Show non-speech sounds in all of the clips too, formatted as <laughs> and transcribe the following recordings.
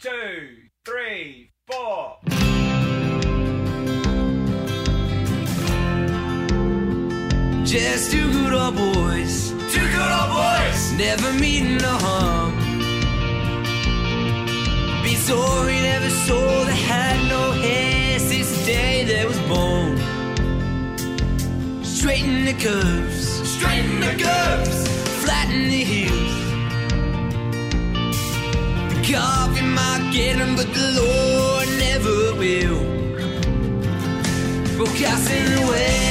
two, three, four. Just two good old boys, Two good old boys. never meeting a harm. Be sorry, never saw they had no hair since the day they was born. Straighten the curves, Straighten the curves. Coffee might get 'em, but the Lord never will. Broadcasting away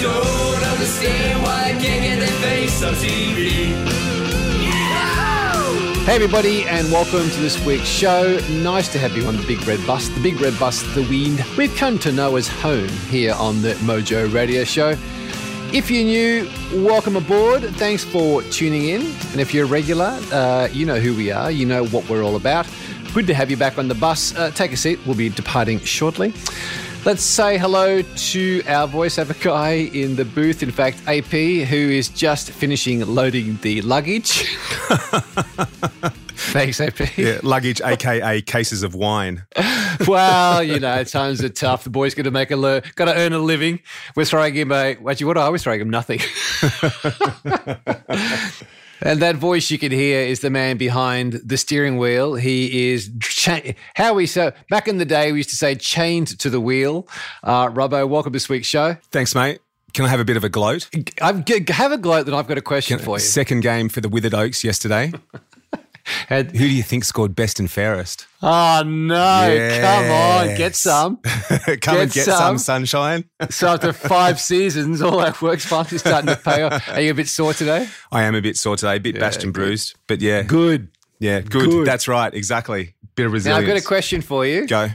don't understand why they can't get their face on TV. Hey, everybody, and welcome to this week's show. Nice to have you on the Big Red Bus, the Big Red Bus, the Wind. We've come to know as home here on the Mojo Radio Show. If you're new, welcome aboard. Thanks for tuning in. And if you're a regular, uh, you know who we are, you know what we're all about. Good to have you back on the bus. Uh, take a seat, we'll be departing shortly. Let's say hello to our voiceover guy in the booth. In fact, AP, who is just finishing loading the luggage. <laughs> Thanks, AP. Yeah, luggage, aka cases of wine. <laughs> well, you know, times are tough. The boy's got to make a le- got to earn a living. We're throwing him a actually, what are we throwing him? Nothing. <laughs> and that voice you can hear is the man behind the steering wheel. He is cha- how we so back in the day we used to say chained to the wheel. Uh, Robbo, welcome to this week's show. Thanks, mate. Can I have a bit of a gloat? I've, g- have a gloat that I've got a question for you. Second game for the Withered Oaks yesterday. <laughs> Who do you think scored best and fairest? oh no! Come on, get some. <laughs> Come Get and get some, some. sunshine. So after five seasons, all that work's finally starting to pay off. Are you a bit sore today? I am a bit sore today, a bit bashed and bruised, but yeah, Good. yeah, good. Good. That's right, exactly. Bit of resilience. Now. I've got a question for you. Go.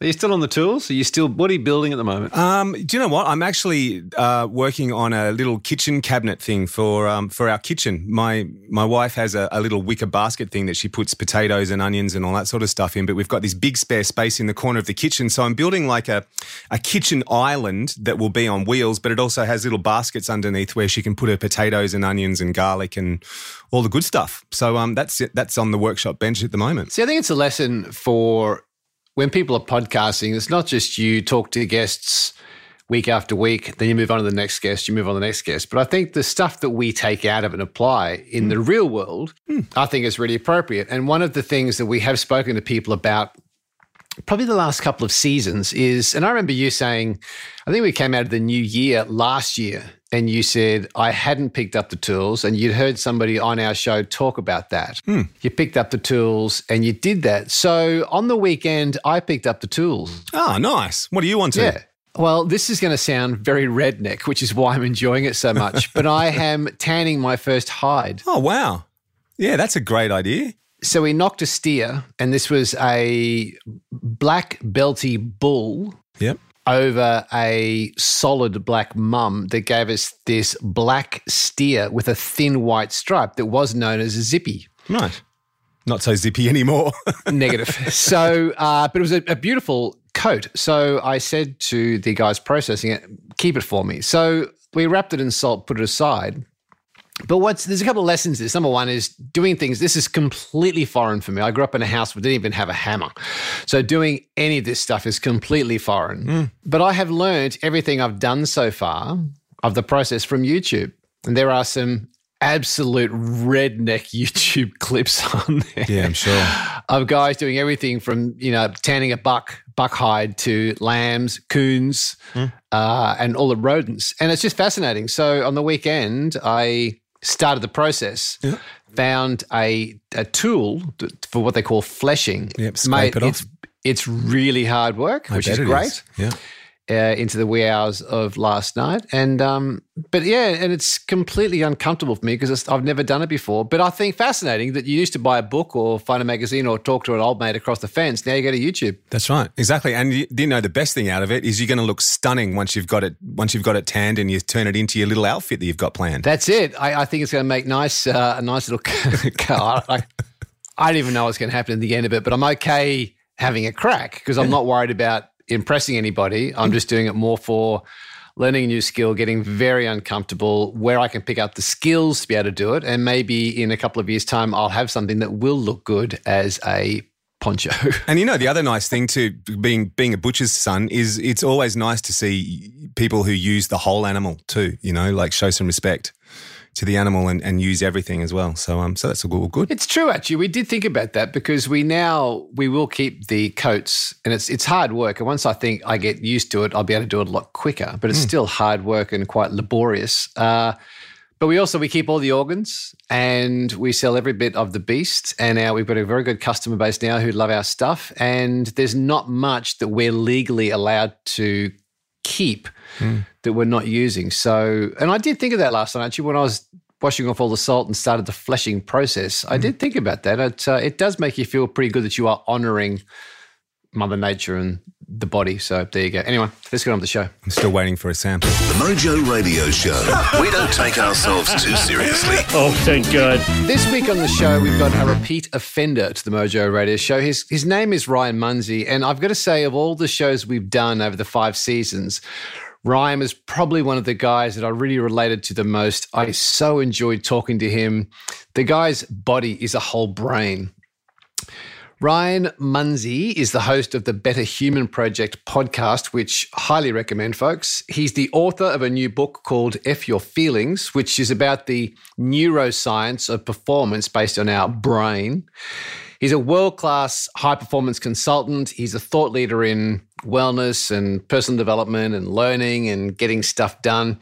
Are you still on the tools? Are you still what are you building at the moment? Um, do you know what? I'm actually uh, working on a little kitchen cabinet thing for um, for our kitchen. My my wife has a, a little wicker basket thing that she puts potatoes and onions and all that sort of stuff in. But we've got this big spare space in the corner of the kitchen, so I'm building like a a kitchen island that will be on wheels, but it also has little baskets underneath where she can put her potatoes and onions and garlic and all the good stuff. So um, that's it. That's on the workshop bench at the moment. See, I think it's a lesson for when people are podcasting. It's not just you talk to guests week after week, then you move on to the next guest, you move on to the next guest. But I think the stuff that we take out of and apply in hmm. the real world, hmm. I think is really appropriate. And one of the things that we have spoken to people about probably the last couple of seasons is, and I remember you saying, I think we came out of the new year last year, and you said, I hadn't picked up the tools, and you'd heard somebody on our show talk about that. Hmm. You picked up the tools and you did that. So on the weekend, I picked up the tools. Oh, nice. What do you want to? Yeah. Well, this is going to sound very redneck, which is why I'm enjoying it so much, <laughs> but I am tanning my first hide. Oh, wow. Yeah, that's a great idea. So we knocked a steer, and this was a black belty bull Yep. Over a solid black mum that gave us this black steer with a thin white stripe that was known as a zippy. Right. Not so zippy anymore. <laughs> Negative. so, uh, but it was a, a beautiful coat. So I said to the guys processing it, keep it for me. So we wrapped it in salt, put it aside. But what's there's a couple of lessons. This number one is doing things. This is completely foreign for me. I grew up in a house where didn't even have a hammer, so doing any of this stuff is completely foreign. But I have learned everything I've done so far of the process from YouTube, and there are some absolute redneck <laughs> YouTube clips on there yeah, I'm sure. of guys doing everything from you know tanning a buck, buck hide to lambs, coons, uh, and all the rodents. And it's just fascinating. So on the weekend, I started the process. Found a a tool for what they call fleshing. Yep, scrape it it's it's really hard work, I which is great Yeah. Uh, into the wee hours of last night. And um, but yeah, and it's completely uncomfortable for me because I've never done it before. But I think fascinating that you used to buy a book or find a magazine or talk to an old mate across the fence. Now you go to YouTube. That's right, exactly. And you, you know the best thing out of it is you're going to look stunning once you've got it once you've got it tanned and you turn it into your little outfit that you've got planned. That's it. I, I think it's going to make nice uh, a nice little <laughs> car. I, I don't even know what's going to happen at the end of it, but I'm okay having a crack because I'm not worried about impressing anybody. I'm just doing it more for learning a new skill, getting very uncomfortable, where I can pick up the skills to be able to do it. And maybe in a couple of years' time, I'll have something that will look good as a poncho. <laughs> And you know the other nice thing to being being a butcher's son is it's always nice to see people who use the whole animal too. You know, like show some respect to the animal and, and use everything as well. So um, so that's all good. It's true, actually. We did think about that because we now we will keep the coats, and it's it's hard work. And once I think I get used to it, I'll be able to do it a lot quicker. But it's still hard work and quite laborious. Uh, but we also we keep all the organs, and we sell every bit of the beast. And now we've got a very good customer base now who love our stuff. And there's not much that we're legally allowed to keep that we're not using. So, and I did think of that last night actually when I was washing off all the salt and started the fleshing process. I did think about that. It, uh, it does make you feel pretty good that you are honoring Mother Nature and the body. So there you go. Anyway, let's get on with the show. I'm still waiting for a sample. The Mojo Radio Show. We don't take ourselves too seriously. Oh, thank God. This week on the show, we've got a repeat offender to the Mojo Radio Show. His his name is Ryan Munsey, and I've got to say, of all the shows we've done over the five seasons, Ryan is probably one of the guys that I really related to the most. I so enjoyed talking to him. The guy's body is a whole brain. Ryan Munsey is the host of the Better Human Project podcast, which highly recommend, folks. He's the author of a new book called F Your Feelings, which is about the neuroscience of performance based on our brain. He's a world class high performance consultant. He's a thought leader in wellness and personal development and learning and getting stuff done.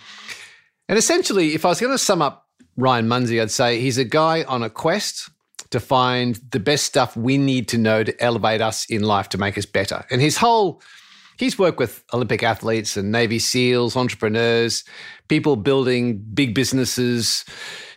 And essentially, if I was going to sum up Ryan Munsey, I'd say he's a guy on a quest to find the best stuff we need to know to elevate us in life to make us better. And his whole He's worked with Olympic athletes and Navy SEALs, entrepreneurs, people building big businesses.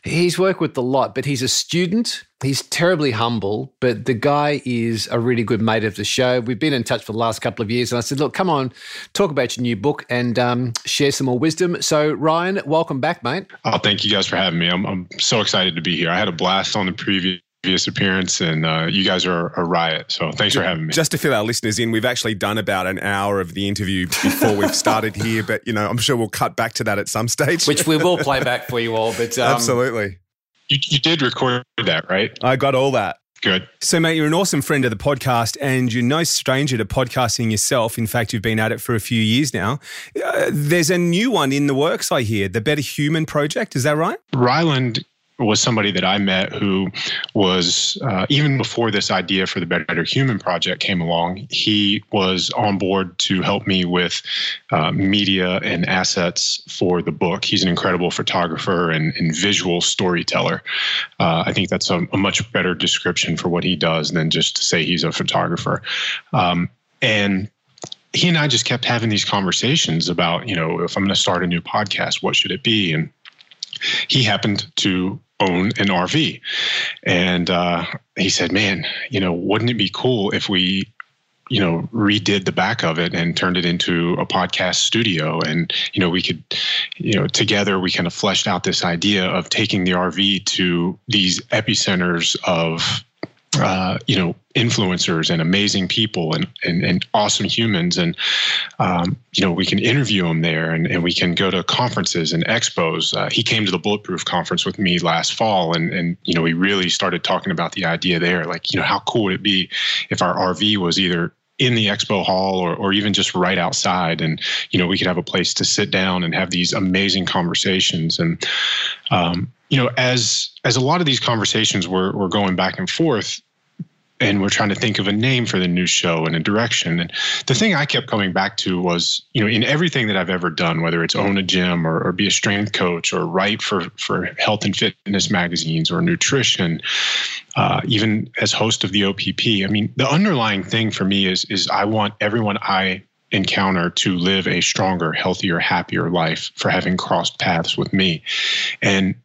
He's worked with a lot, but he's a student. He's terribly humble, but the guy is a really good mate of the show. We've been in touch for the last couple of years, and I said, "Look, come on, talk about your new book and um, share some more wisdom." So, Ryan, welcome back, mate. Oh, thank you guys for having me. I'm, I'm so excited to be here. I had a blast on the previous appearance, and uh, you guys are a riot. So thanks for having me. Just to fill our listeners in, we've actually done about an hour of the interview before we've started here, but you know, I'm sure we'll cut back to that at some stage. Which we will play back for you all, but um, Absolutely. You, you did record that, right? I got all that. Good. So, mate, you're an awesome friend of the podcast and you're no stranger to podcasting yourself. In fact, you've been at it for a few years now. Uh, there's a new one in the works, I hear, the Better Human Project. Is that right? Ryland was somebody that I met who was uh, even before this idea for the Better Human Project came along. He was on board to help me with uh, media and assets for the book. He's an incredible photographer and, and visual storyteller. Uh, I think that's a, a, much better description for what he does than just to say he's a photographer. Um, and he and I just kept having these conversations about, you know, if I'm going to start a new podcast, what should it be? And he happened to own an RV. And uh, he said, Man, you know, wouldn't it be cool if we, you know, redid the back of it and turned it into a podcast studio? And, you know, we could, you know, together we kind of fleshed out this idea of taking the RV to these epicenters of uh, you know, influencers and amazing people and, and, and awesome humans. And, um, you know, we can interview them there and, and we can go to conferences and expos. Uh, he came to the Bulletproof conference with me last fall and, and, you know, we really started talking about the idea there. Like, you know, how cool would it be if our RV was either in the expo hall or, or even just right outside and you know we could have a place to sit down and have these amazing conversations and um, you know as as a lot of these conversations were, were going back and forth and we're trying to think of a name for the new show and a direction. And the thing I kept coming back to was, you know, in everything that I've ever done, whether it's own a gym or, or be a strength coach or write for for health and fitness magazines or nutrition, uh, even as host of the OPP. I mean, the underlying thing for me is is I want everyone I encounter to live a stronger, healthier, happier life for having crossed paths with me. And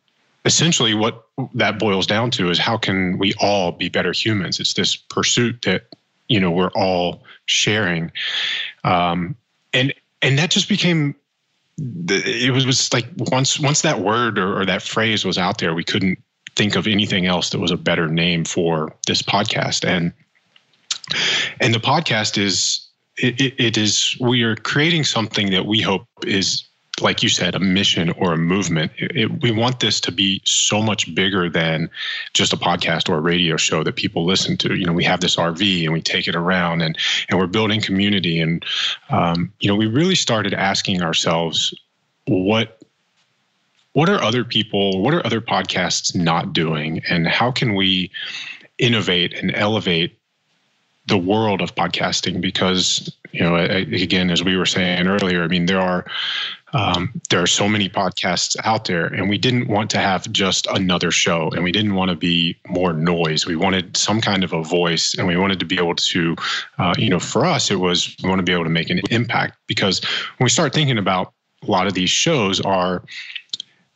essentially what that boils down to is how can we all be better humans? It's this pursuit that you know we're all sharing. Um, and and that just became it was, was like once once that word or, or that phrase was out there we couldn't think of anything else that was a better name for this podcast. And and the podcast is it, it is we are creating something that we hope is like you said, a mission or a movement. It, it, we want this to be so much bigger than just a podcast or a radio show that people listen to. You know, we have this RV and we take it around and and we're building community. And um, you know, we really started asking ourselves, what what are other people, what are other podcasts not doing, and how can we innovate and elevate the world of podcasting because you know again as we were saying earlier i mean there are um, there are so many podcasts out there and we didn't want to have just another show and we didn't want to be more noise. We wanted some kind of a voice and we wanted to be able to uh, you know for us it was we want to be able to make an impact because when we start thinking about a lot of these shows are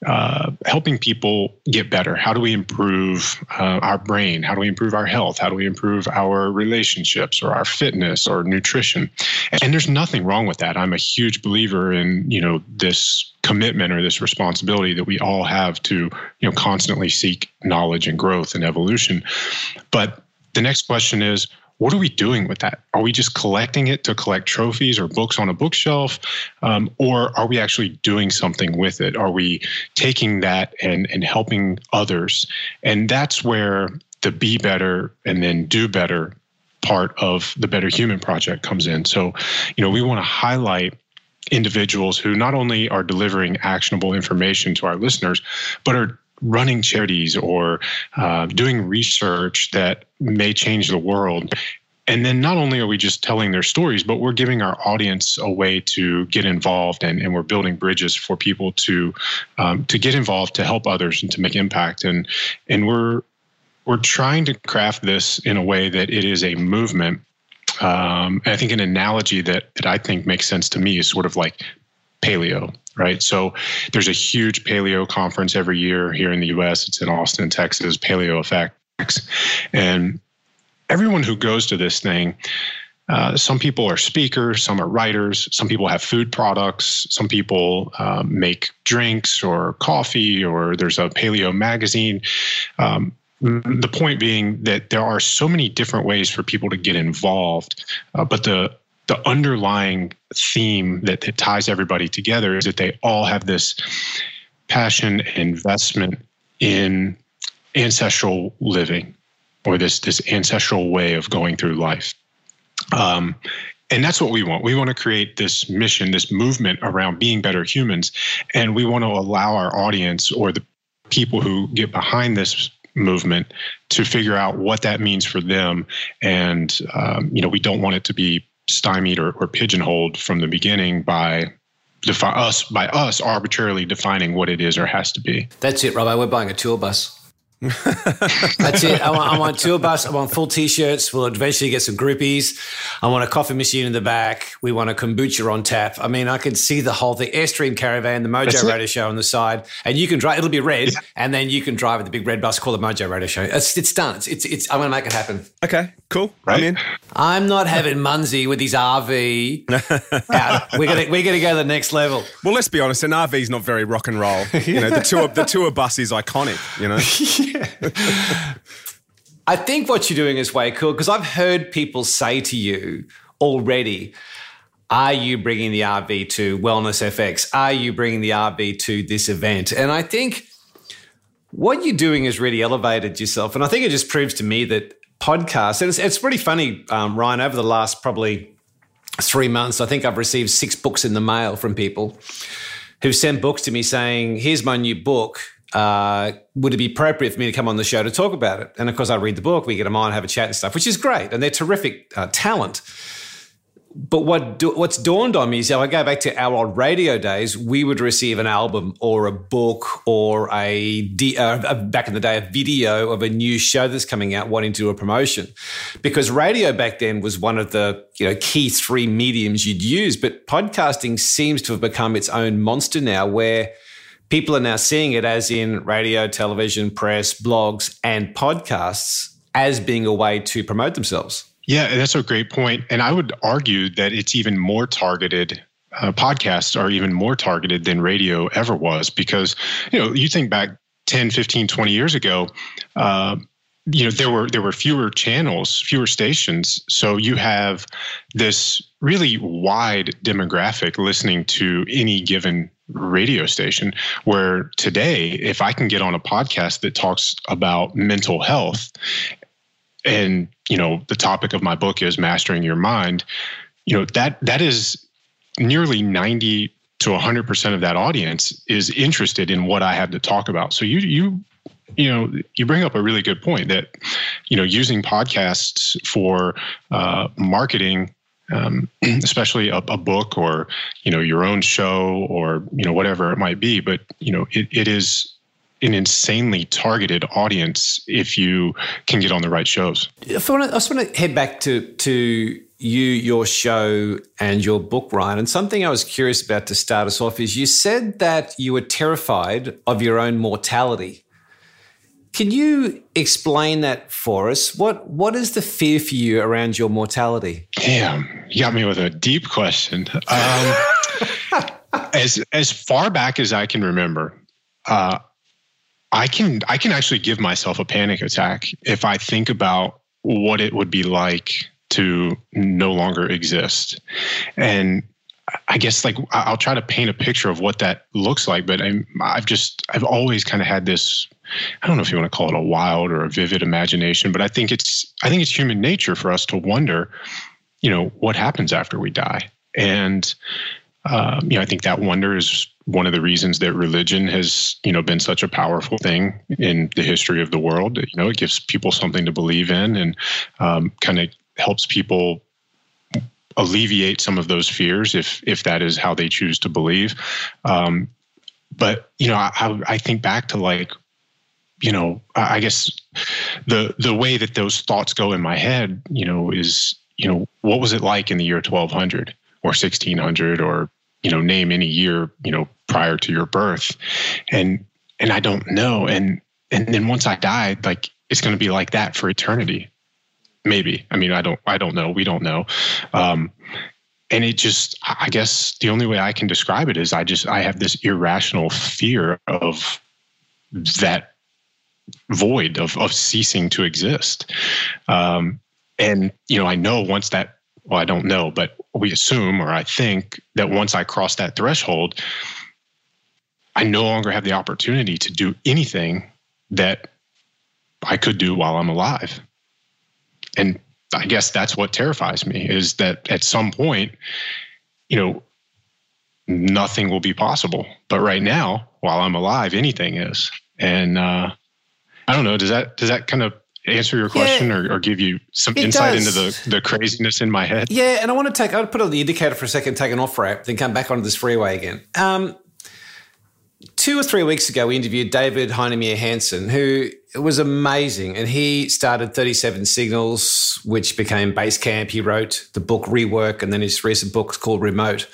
uh, helping people get better. How do we improve uh, our brain? How do we improve our health? How do we improve our relationships or our fitness or nutrition? And there's nothing wrong with that. I'm a huge believer in you know this commitment or this responsibility that we all have to you know constantly seek knowledge and growth and evolution. But the next question is what are we doing with that? Are we just collecting it to collect trophies or books on a bookshelf? Um, or are we actually doing something with it? Are we taking that and, and helping others? And that's where the be better and then do better part of the Better Human Project comes in. So, you know, we want to highlight individuals who not only are delivering actionable information to our listeners, but are running charities or uh, doing research that may change the world. And then not only are we just telling their stories, but we're giving our audience a way to get involved and, and we're building bridges for people to um, to get involved, to help others and to make impact. And and we're we're trying to craft this in a way that it is a movement um, I think an analogy that that I think makes sense to me is sort of like paleo right? So there's a huge paleo conference every year here in the US. It's in Austin, Texas, PaleoFX. And everyone who goes to this thing, uh, some people are speakers, some are writers, some people have food products, some people uh, make drinks or coffee, or there's a paleo magazine. Um, the point being that there are so many different ways for people to get involved, uh, but the the underlying theme that, that ties everybody together is that they all have this passion and investment in ancestral living or this this ancestral way of going through life. Um, and that's what we want. We want to create this mission, this movement around being better humans. And we want to allow our audience or the people who get behind this movement to figure out what that means for them. And, um, you know, we don't want it to be stymied or, or pigeonholed from the beginning by defi- us by us arbitrarily defining what it is or has to be. That's it, Robbo. We're buying a tour bus. That's it. I want, I want tour bus. I want full t-shirts. We'll eventually get some groupies. I want a coffee machine in the back. We want a kombucha on tap. I mean, I can see the whole thing. Airstream Caravan, the Mojo Radio Show on the side, and you can drive. It'll be red, yeah. and then you can drive with the big red bus called the Mojo Radio Show. It's, it's done. It's, it's, it's I'm going to make it happen. Okay, cool. Right? I'm in. I'm not having Munsey with his RV. <laughs> out. We're gonna we're gonna go to the next level. Well, let's be honest. An RV is not very rock and roll. You know, the <laughs> tour the tour bus is iconic. You know. <laughs> <laughs> I think what you're doing is way cool because I've heard people say to you already, are you bringing the RV to Wellness FX? Are you bringing the RV to this event? And I think what you're doing has really elevated yourself. And I think it just proves to me that podcasts, and it's, it's pretty funny, um, Ryan, over the last probably three months, I think I've received six books in the mail from people who've sent books to me saying, here's my new book uh, would it be appropriate for me to come on the show to talk about it? And of course, I read the book, we get them on, have a chat and stuff, which is great. And they're terrific uh, talent. But what do, what's dawned on me is if I go back to our old radio days, we would receive an album or a book or a uh, back in the day a video of a new show that's coming out, wanting to do a promotion, because radio back then was one of the you know key three mediums you'd use. But podcasting seems to have become its own monster now, where people are now seeing it as in radio, television, press, blogs, and podcasts as being a way to promote themselves. Yeah, that's a great point. And I would argue that it's even more targeted. Uh, podcasts are even more targeted than radio ever was because, you know, you think back 10, 15, 20 years ago, uh, you know there were there were fewer channels fewer stations so you have this really wide demographic listening to any given radio station where today if i can get on a podcast that talks about mental health and you know the topic of my book is mastering your mind you know that that is nearly 90 to 100% of that audience is interested in what i have to talk about. So you you you know you bring up a really good point that you know using podcasts for uh, marketing um, <clears throat> especially a, a, book or you know your own show or you know whatever it might be but you know it, it is an insanely targeted audience if you can get on the right shows. I, I just want to head back to to you, your show, and your book, Ryan. And something I was curious about to start us off is you said that you were terrified of your own mortality. Can you explain that for us? What what is the fear for you around your mortality? Damn, you got me with a deep question. Um, <laughs> as as far back as I can remember, uh, I can I can actually give myself a panic attack if I think about what it would be like to no longer exist. And I guess like I'll try to paint a picture of what that looks like, but I'm, I've just I've always kind of had this I don't know if you want to call it a wild or a vivid imagination, but I think it's I think it's human nature for us to wonder, you know, what happens after we die. And um, you know, I think that wonder is one of the reasons that religion has you know been such a powerful thing in the history of the world you know it gives people something to believe in and um, kind of helps people alleviate some of those fears if if that is how they choose to believe. Um, but you know I, I think back to like you know i guess the the way that those thoughts go in my head you know is you know what was it like in the year 1200 or 1600 or you know name any year you know prior to your birth. And and i don't know. And and then once i die like it's going to be like that for eternity maybe. I mean i don't i don't know. We don't know. Um and it just i guess the only way i can describe it is i just i have this irrational fear of that void of of ceasing to exist. Um and you know i know once that well i don't know but we assume or i think that once i cross that threshold I no longer have the opportunity to do anything that I could do while I'm alive. And I guess that's what terrifies me is that at some point, you know, nothing will be possible. But right now, while I'm alive, anything is. And uh, I don't know, does that does that kind of answer your question yeah, or, or, give you some insight does. into the, the craziness in my head? Yeah, and I want to take I'll put on the indicator for a second, take an off ramp, then come back onto this freeway again. Um, two or three weeks ago, we interviewed David Heinemeier Hansson, who was amazing. And he started 37 Signals, which became Basecamp. He wrote the book Rework, and then his recent book is called Remote.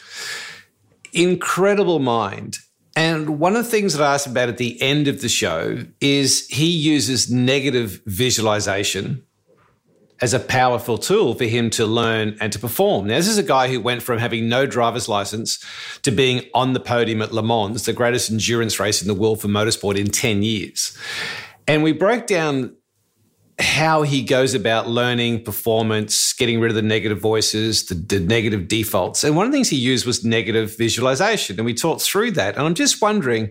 Incredible mind. And one of the things that I asked about at the end of the show is he uses negative visualization as a powerful tool for him to learn and to perform. Now, this is a guy who went from having no driver's license to being on the podium at Le Mans, the greatest endurance race in the world for motorsport in 10 years. And we broke down how he goes about learning performance, getting rid of the negative voices, the, the, negative defaults. And one of the things he used was negative visualization. And we talked through that. And I'm just wondering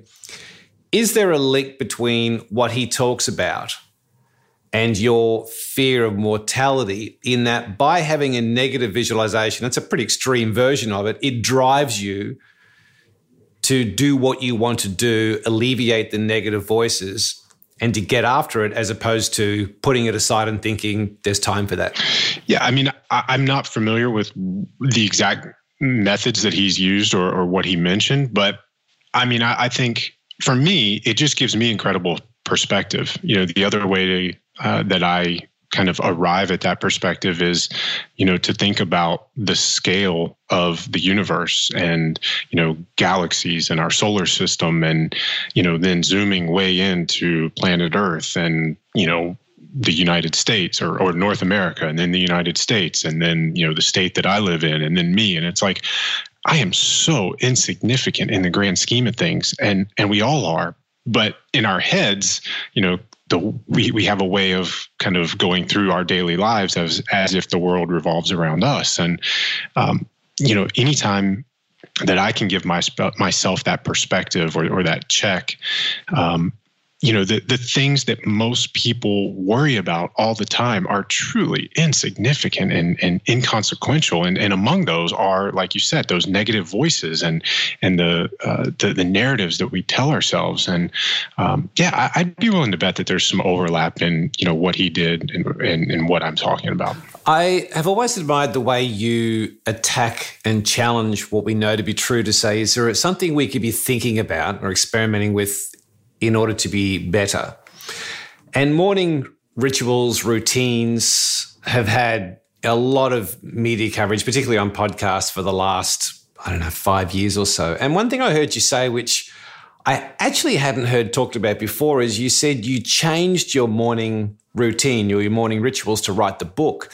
is there a link between what he talks about and your fear of mortality in that by having a negative visualization, that's a pretty extreme version of it, it drives you to do what you want to do, alleviate the negative voices, and to get after it as opposed to putting it aside and thinking there's time for that? Yeah, I mean, I, I'm not familiar with the exact methods that he's used or, or what he mentioned, but I mean, I, I think for me, it just gives me incredible perspective. You know, the other way to, uh, that I kind of arrive at that perspective is you know to think about the scale of the universe and you know galaxies and our solar system and you know then zooming way into planet earth and you know the United States or, or North America and then the United States and then you know the state that I live in and then me. And it's like I am so insignificant in the grand scheme of things. And and we all are but in our heads you know the we, we have a way of kind of going through our daily lives as as if the world revolves around us. And um, you know anytime that I can give my, myself that perspective or, or that check um, you know the the things that most people worry about all the time are truly insignificant and, and inconsequential. And, and among those are like you said those negative voices and and the uh, the, the, narratives that we tell ourselves. And um, yeah I, would be willing to bet that there's some overlap in you know what he did and, and, and what I'm talking about. I have always admired the way you attack and challenge what we know to be true to say. Is there something we could be thinking about or experimenting with in order to be better. And morning rituals, routines have had a lot of media coverage, particularly on podcasts for the last, I don't know, five years or so. And one thing I heard you say, which I actually hadn't heard talked about before, is you said you changed your morning routine, your, morning rituals to write the book.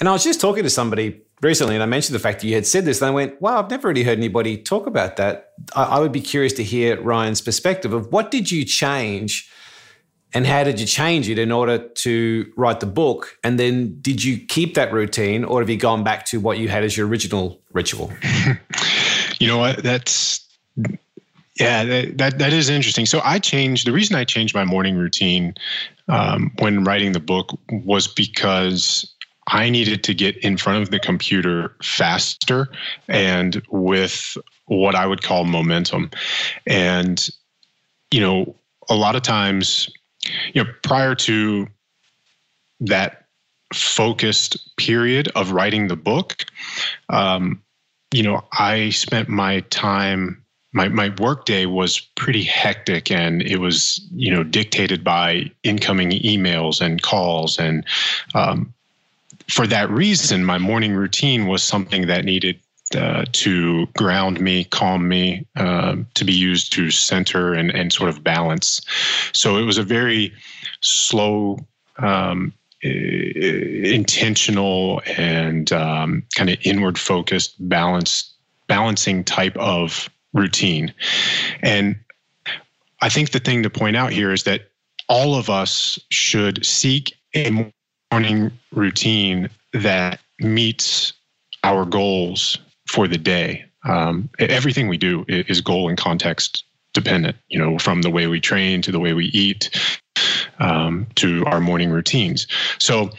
And I was just talking to somebody recently, and I mentioned the fact that you had said this, and I went, "Wow, I've never really heard anybody talk about that." I, I would be curious to hear Ryan's perspective of what did you change, and how did you change it in order to write the book? And then, did you keep that routine, or have you gone back to what you had as your original ritual? <laughs> you know what? That's yeah, that, that, that is interesting. So I changed the reason I changed my morning routine um, when writing the book was because I needed to get in front of the computer faster and with what I would call momentum. And, you know, a lot of times, you know, prior to that focused period of writing the book, um, you know, I spent my time my my workday was pretty hectic and it was you know dictated by incoming emails and calls and um, for that reason, my morning routine was something that needed uh, to ground me, calm me, uh, to be used to center and, and sort of balance. So it was a very slow, um, intentional, and um, kind of inward focused, balance, balancing type of routine. And I think the thing to point out here is that all of us should seek a morning routine that meets our goals for the day. Um, everything we do is goal and context dependent, you know, from the way we train to the way we eat um, to our morning routines. So,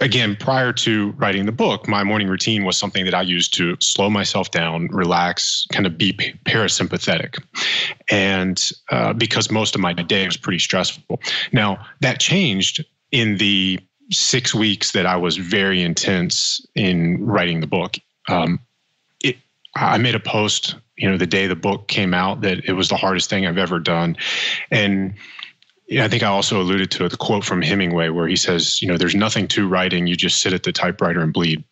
again, prior to writing the book, my morning routine was something that I used to slow myself down, relax, kind of be parasympathetic. And uh, because most of my day was pretty stressful. Now, that changed in the six weeks that I was very intense in writing the book. Um, it, I made a post, you know, the day the book came out that it was the hardest thing I've ever done. And I think I also alluded to the quote from Hemingway where he says, you know, there's nothing to writing, you just sit at the typewriter and bleed.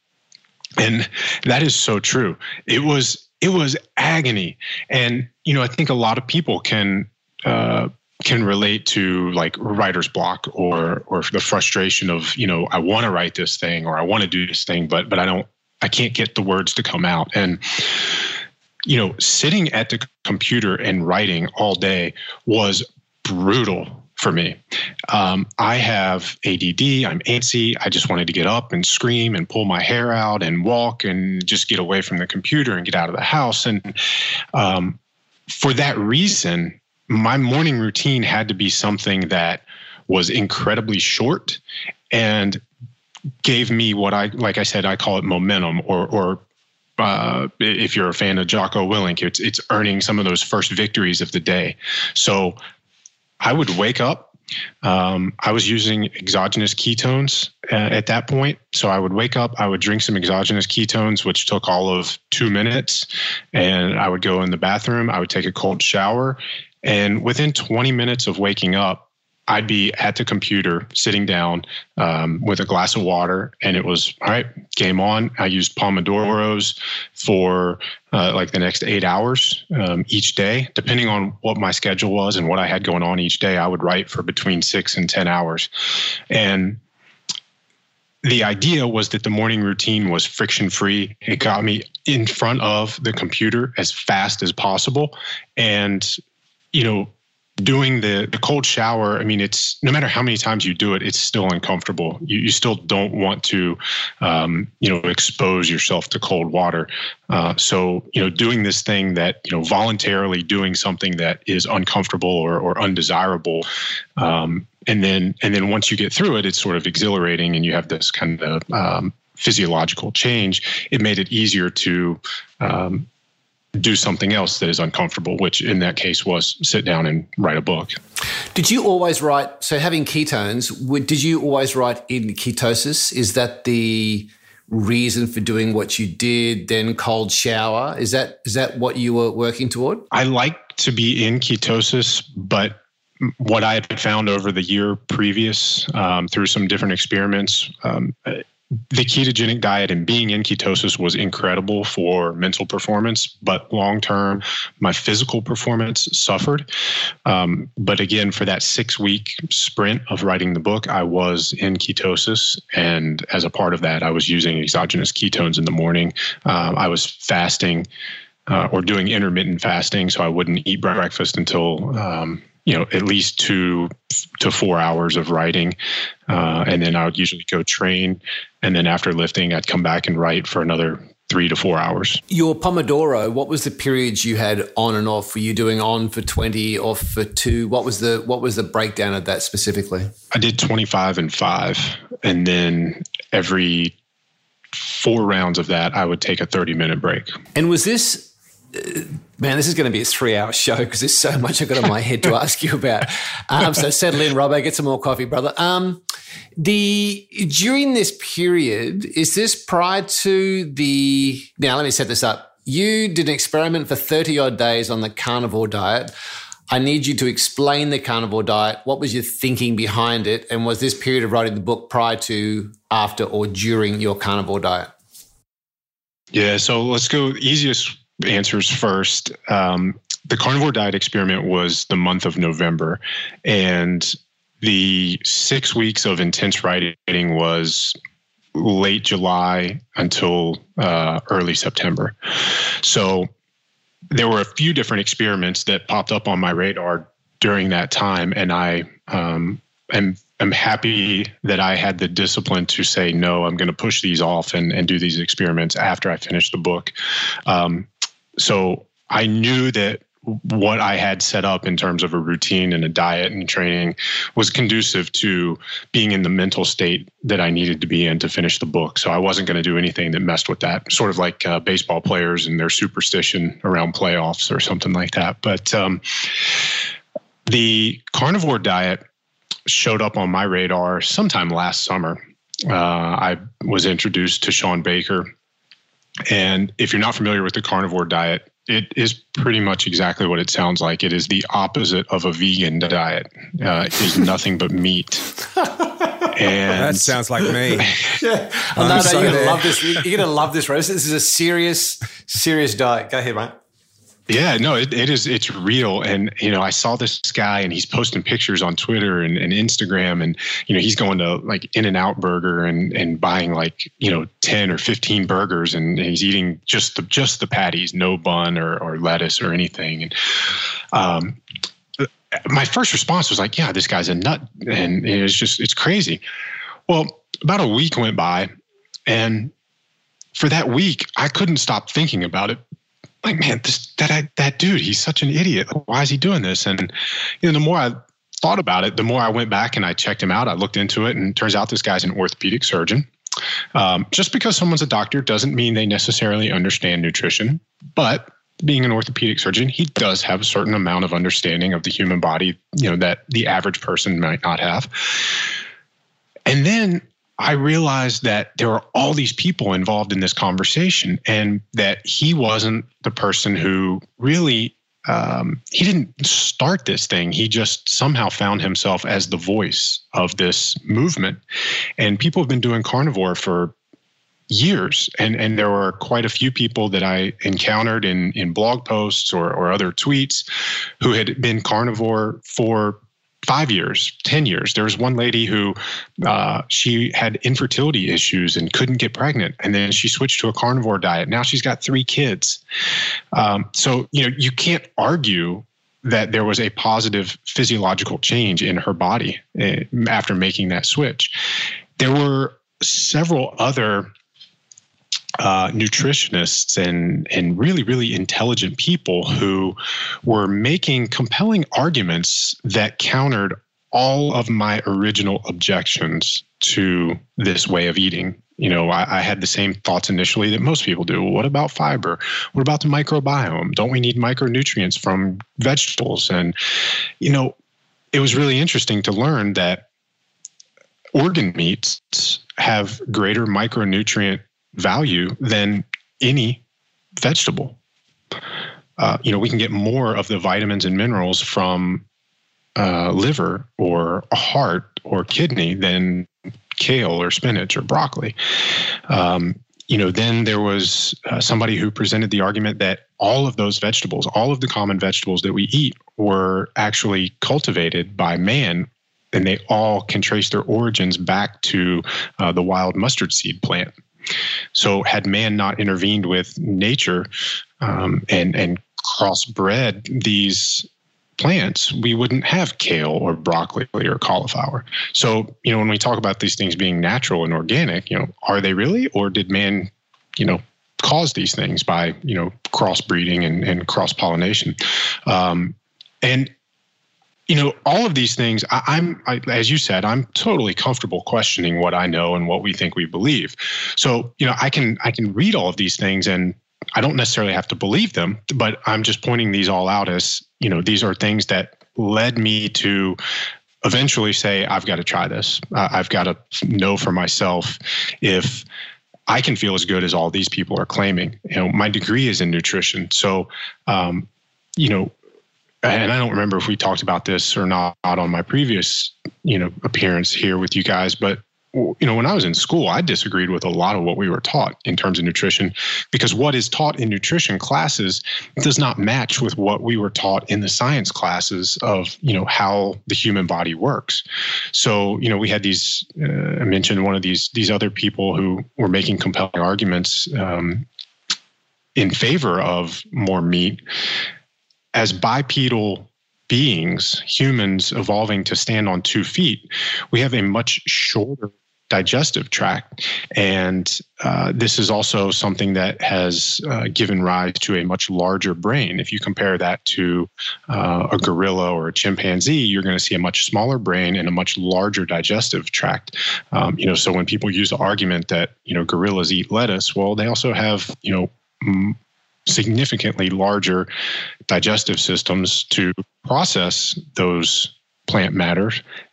And that is so true. It was it was agony. And you know, I think a lot of people can uh, can relate to like writer's block or or the frustration of you know I want to write this thing or I want to do this thing but but I don't I can't get the words to come out and you know sitting at the computer and writing all day was brutal for me. Um, I have ADD. I'm antsy. I just wanted to get up and scream and pull my hair out and walk and just get away from the computer and get out of the house. And um, for that reason, my morning routine had to be something that was incredibly short and gave me what I like I said I call it momentum or or uh, if you're a fan of Jocko Willink, it's it's earning some of those first victories of the day. So I would wake up. Um, I was using exogenous ketones uh, at that point. So I would wake up, I would drink some exogenous ketones, which took all of two minutes, and I would go in the bathroom. I would take a cold shower, and within 20 minutes of waking up, I'd be at the computer sitting down um, with a glass of water, and it was all right, game on. I used Pomodoros for uh, like the next eight hours um, each day, depending on what my schedule was and what I had going on each day. I would write for between six and 10 hours. And the idea was that the morning routine was friction free. It got me in front of the computer as fast as possible. And, you know, doing the, the cold shower, I mean, it's no matter how many times you do it, it's still uncomfortable. You, you still don't want to, um, you know, expose yourself to cold water. Uh, so, you know, doing this thing that, you know, voluntarily doing something that is uncomfortable or, or undesirable. Um, and then, and then once you get through it, it's sort of exhilarating and you have this kind of, um, physiological change. It made it easier to, um, do something else that is uncomfortable, which in that case was sit down and write a book. Did you always write? So having ketones, did you always write in ketosis? Is that the reason for doing what you did? Then cold shower. Is that is that what you were working toward? I like to be in ketosis, but what I had found over the year previous um, through some different experiments, um, the ketogenic diet and being in ketosis was incredible for mental performance, but long term, my physical performance suffered. Um, but again, for that six week sprint of writing the book, I was in ketosis. And as a part of that, I was using exogenous ketones in the morning. Um, I was fasting. Uh, or doing intermittent fasting, so I wouldn't eat breakfast until um, you know at least two to four hours of writing. Uh, and then i would usually go train. And then after lifting i'd come back and write for another three to four hours. Your pomodoro what was the periods you had on and off? Were you doing on for 20 off for two? What was the what was the breakdown of that specifically? I did 25 and 5 and then every four rounds of that i would take a 30 minute break. And was this man, this is going to be a three hour show because there's so much I've got in my head to ask you about. Um, so settle in, Robbo, get some more coffee, brother. Um, the during this period, is this prior to the now let me set this up. You did an experiment for 30 odd days on the carnivore diet. I need you to explain the carnivore diet. What was your thinking behind it? And was this period of writing the book prior to, after, or during your carnivore diet? Yeah, so let's go easiest answers first. Um, the carnivore diet experiment was the month of November, and the six weeks of intense writing was late July until uh, early September. So there were a few different experiments that popped up on my radar during that time, and I um, am am happy that I had the discipline to say no. I'm going to push these off and and do these experiments after I finish the book. Um, so I knew that what I had set up in terms of a routine and a diet and training was conducive to being in the mental state that I needed to be in to finish the book. So I wasn't going to do anything that messed with that, sort of like uh, baseball players and their superstition around playoffs or something like that. But um, the carnivore diet showed up on my radar sometime last summer. Uh, I was introduced to Shawn Baker and if you're not familiar with the carnivore diet, it is pretty much exactly what it sounds like. It is the opposite of a vegan diet. Uh, it is nothing but meat. <laughs> And that sounds like me. <laughs> yeah, no, no, you're gonna love this. You're gonna love this, Rose. This is a serious, serious diet. Go ahead, mate. Yeah, no, it, it is. It's real. And, you know, I saw this guy and he's posting pictures on Twitter and, and Instagram. And, you know, he's going to like In N Out Burger and, and buying like, you know, 10 or 15 burgers and he's eating just the, just the patties, no bun or, or lettuce or anything. And, um, my first response was like, yeah, this guy's a nut. And it's just, it's crazy. Well, about a week went by and for that week, I couldn't stop thinking about it like, man, this that that dude, he's such an idiot. why is he doing this? And you know, the more I thought about it, the more I went back and I checked him out. I looked into it, and it turns out this guy's an orthopedic surgeon. Um, just because someone's a doctor doesn't mean they necessarily understand nutrition, but being an orthopedic surgeon, he does have a certain amount of understanding of the human body, you know, that the average person might not have. And then I realized that there were all these people involved in this conversation and that he wasn't the person who really um, he didn't start this thing. He just somehow found himself as the voice of this movement. And people have been doing carnivore for years. And, and there were quite a few people that I encountered in, in blog posts or, or other tweets who had been carnivore for five years, 10 years. There was one lady who uh, she had infertility issues and couldn't get pregnant. And then she switched to a carnivore diet. Now she's got three kids. Um, so, you know, you can't argue that there was a positive physiological change in her body uh, after making that switch. There were several other uh, nutritionists and and really really intelligent people who were making compelling arguments that countered all of my original objections to this way of eating. You know, I, I, had the same thoughts initially that most people do. What about fiber? What about the microbiome? Don't we need micronutrients from vegetables? And, you know, it was really interesting to learn that organ meats have greater micronutrient value than any vegetable. Uh, you know, we can get more of the vitamins and minerals from uh, liver or heart or kidney than kale or spinach or broccoli. Um, you know, then there was uh, somebody who presented the argument that all of those vegetables, all of the common vegetables that we eat, were actually cultivated by man, and they all can trace their origins back to uh, the wild mustard seed plant. So, had man not intervened with nature um, and and crossbred these plants, we wouldn't have kale or broccoli or cauliflower. So, you know, when we talk about these things being natural and organic, you know, are they really, or did man, you know, cause these things by you know crossbreeding and, and cross pollination? Um, and you know, all of these things, I, am as you said, I'm totally comfortable questioning what I know and what we think we believe. So, you know, I can I can read all of these things and I don't necessarily have to believe them, but I'm just pointing these all out as, you know, these are things that led me to eventually say, I've got to try this. Uh, I've got to know for myself if I can feel as good as all these people are claiming. You know, my degree is in nutrition. So, um, you know, and I don't remember if we talked about this or not on my previous, you know, appearance here with you guys, but you know, when I was in school, I disagreed with a lot of what we were taught in terms of nutrition because what is taught in nutrition classes does not match with what we were taught in the science classes of, you know, how the human body works. So, you know, we had these, uh, I mentioned one of these, these other people who were making compelling arguments um, in favor of more meat as bipedal beings, humans evolving to stand on two feet, we have a much shorter digestive tract. And uh, this is also something that has uh, given rise to a much larger brain. If you compare that to uh, a gorilla or a chimpanzee, you're going to see a much smaller brain and a much larger digestive tract. Um, you know, so when people use the argument that you know gorillas eat lettuce, well, they also have you know significantly larger digestive systems to process those plant matter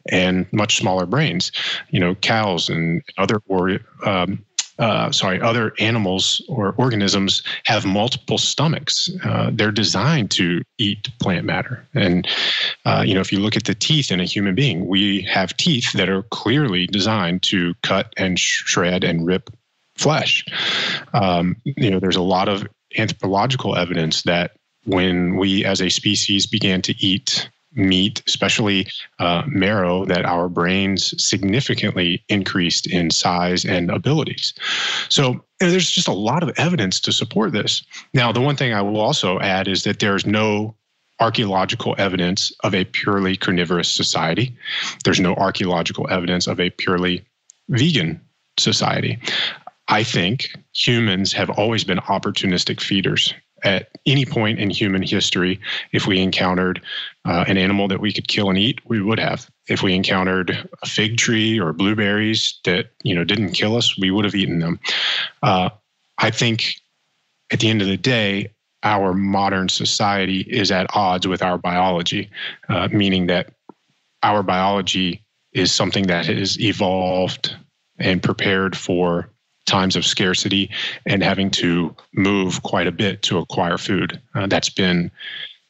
and much smaller brains. You know, cows and other or um, uh, sorry, other animals or organisms have multiple stomachs. Uh, they're designed to eat plant matter. And, uh, you know, if you look at the teeth in a human being, we have teeth that are clearly designed to cut and shred and rip flesh. Um, you know, there's a lot of anthropological evidence that when we as a species began to eat meat, especially uh, marrow, that our brains significantly increased in size and abilities. So there's just a lot of evidence to support this. Now, the one thing I will also add is that there's no archaeological evidence of a purely carnivorous society. There's no archaeological evidence of a purely vegan society. I think humans have always been opportunistic feeders. at any point in human history, if we encountered uh, an animal that we could kill and eat, we would have. If we encountered a fig tree or blueberries that you know didn't kill us, we would have eaten them. Uh, I think at the end of the day, our modern society is at odds with our biology, uh, meaning that our biology is something that has evolved and prepared for times of scarcity and having to move quite a bit to acquire food. Uh, that's been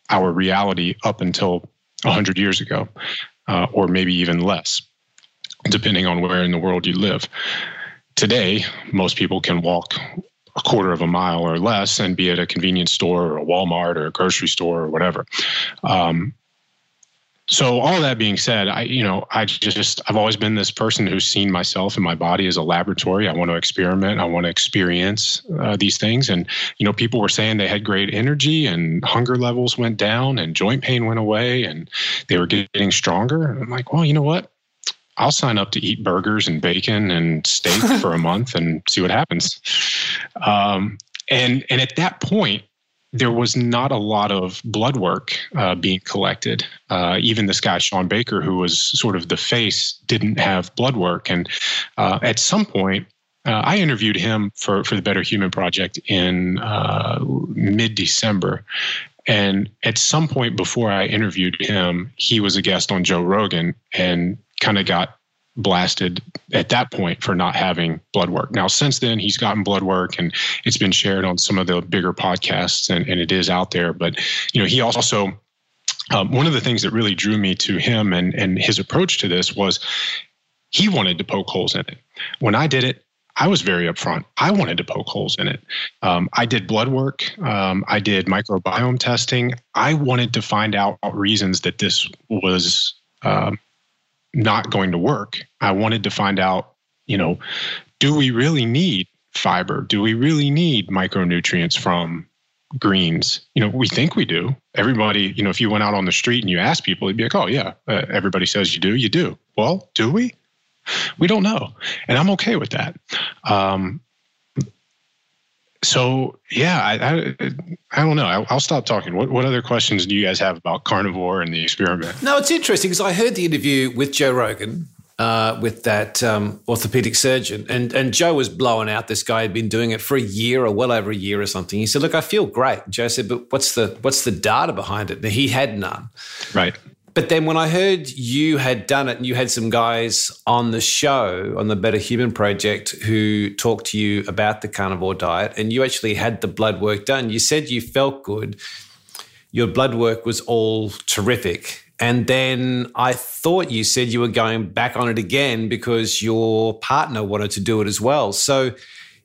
our reality up until 100 years ago, uh, or maybe even less, depending on where in the world you live. Today, most people can walk a quarter of a mile or less and be at a convenience store or a Walmart or a grocery store or whatever. Um, so all that being said i you know i just i've always been this person who's seen myself and my body as a laboratory. I want to experiment. I want to experience uh, these things. And you know people were saying they had great energy and hunger levels went down and joint pain went away and they were getting stronger. I'm like well you know what? I'll sign up to eat burgers and bacon and steak <laughs> for a month and see what happens. Um, and and at that point, there was not a lot of blood work uh, being collected. Uh, even this guy, Shawn Baker, who was sort of the face, didn't have blood work. And uh, at some point, uh, I interviewed him for, for the Better Human Project in uh, mid December. And at some point before I interviewed him, he was a guest on Joe Rogan and kind of got blasted at that point for not having blood work. Now, since then, he's gotten blood work and it's been shared on some of the bigger podcasts and, and it is out there. But, you know, he also, um, one of the things that really drew me to him and, and his approach to this was he wanted to poke holes in it. When I did it, I was very upfront. I wanted to poke holes in it. Um, I did blood work. Um, I did microbiome testing. I wanted to find out reasons that this was um, not going to work. I wanted to find out, you know, do we really need fiber? Do we really need micronutrients from greens? You know, we think we do. Everybody, you know, if you went out on the street and you asked people, it'd be like, oh, yeah, uh, everybody says you do, you do. Well, do we? We don't know. And I'm okay with that. Um, so yeah, I, I, I don't know. I, will stop talking. What what other questions do you guys have about carnivore and the experiment? No, it's interesting because I heard the interview with Joe Rogan uh, with that um, orthopedic surgeon, and and Joe was blowing out. This guy had been doing it for a year or well over a year or something. He said, "Look, I feel great." Joe said, "But what's the what's the data behind it?" And he had none. Right. But then when I heard you had done it and you had some guys on the show, on the Better Human Project, who talked to you about the carnivore diet, and you actually had the blood work done, you said you felt good. Your blood work was all terrific. And then I thought you said you were going back on it again because your partner wanted to do it as well. So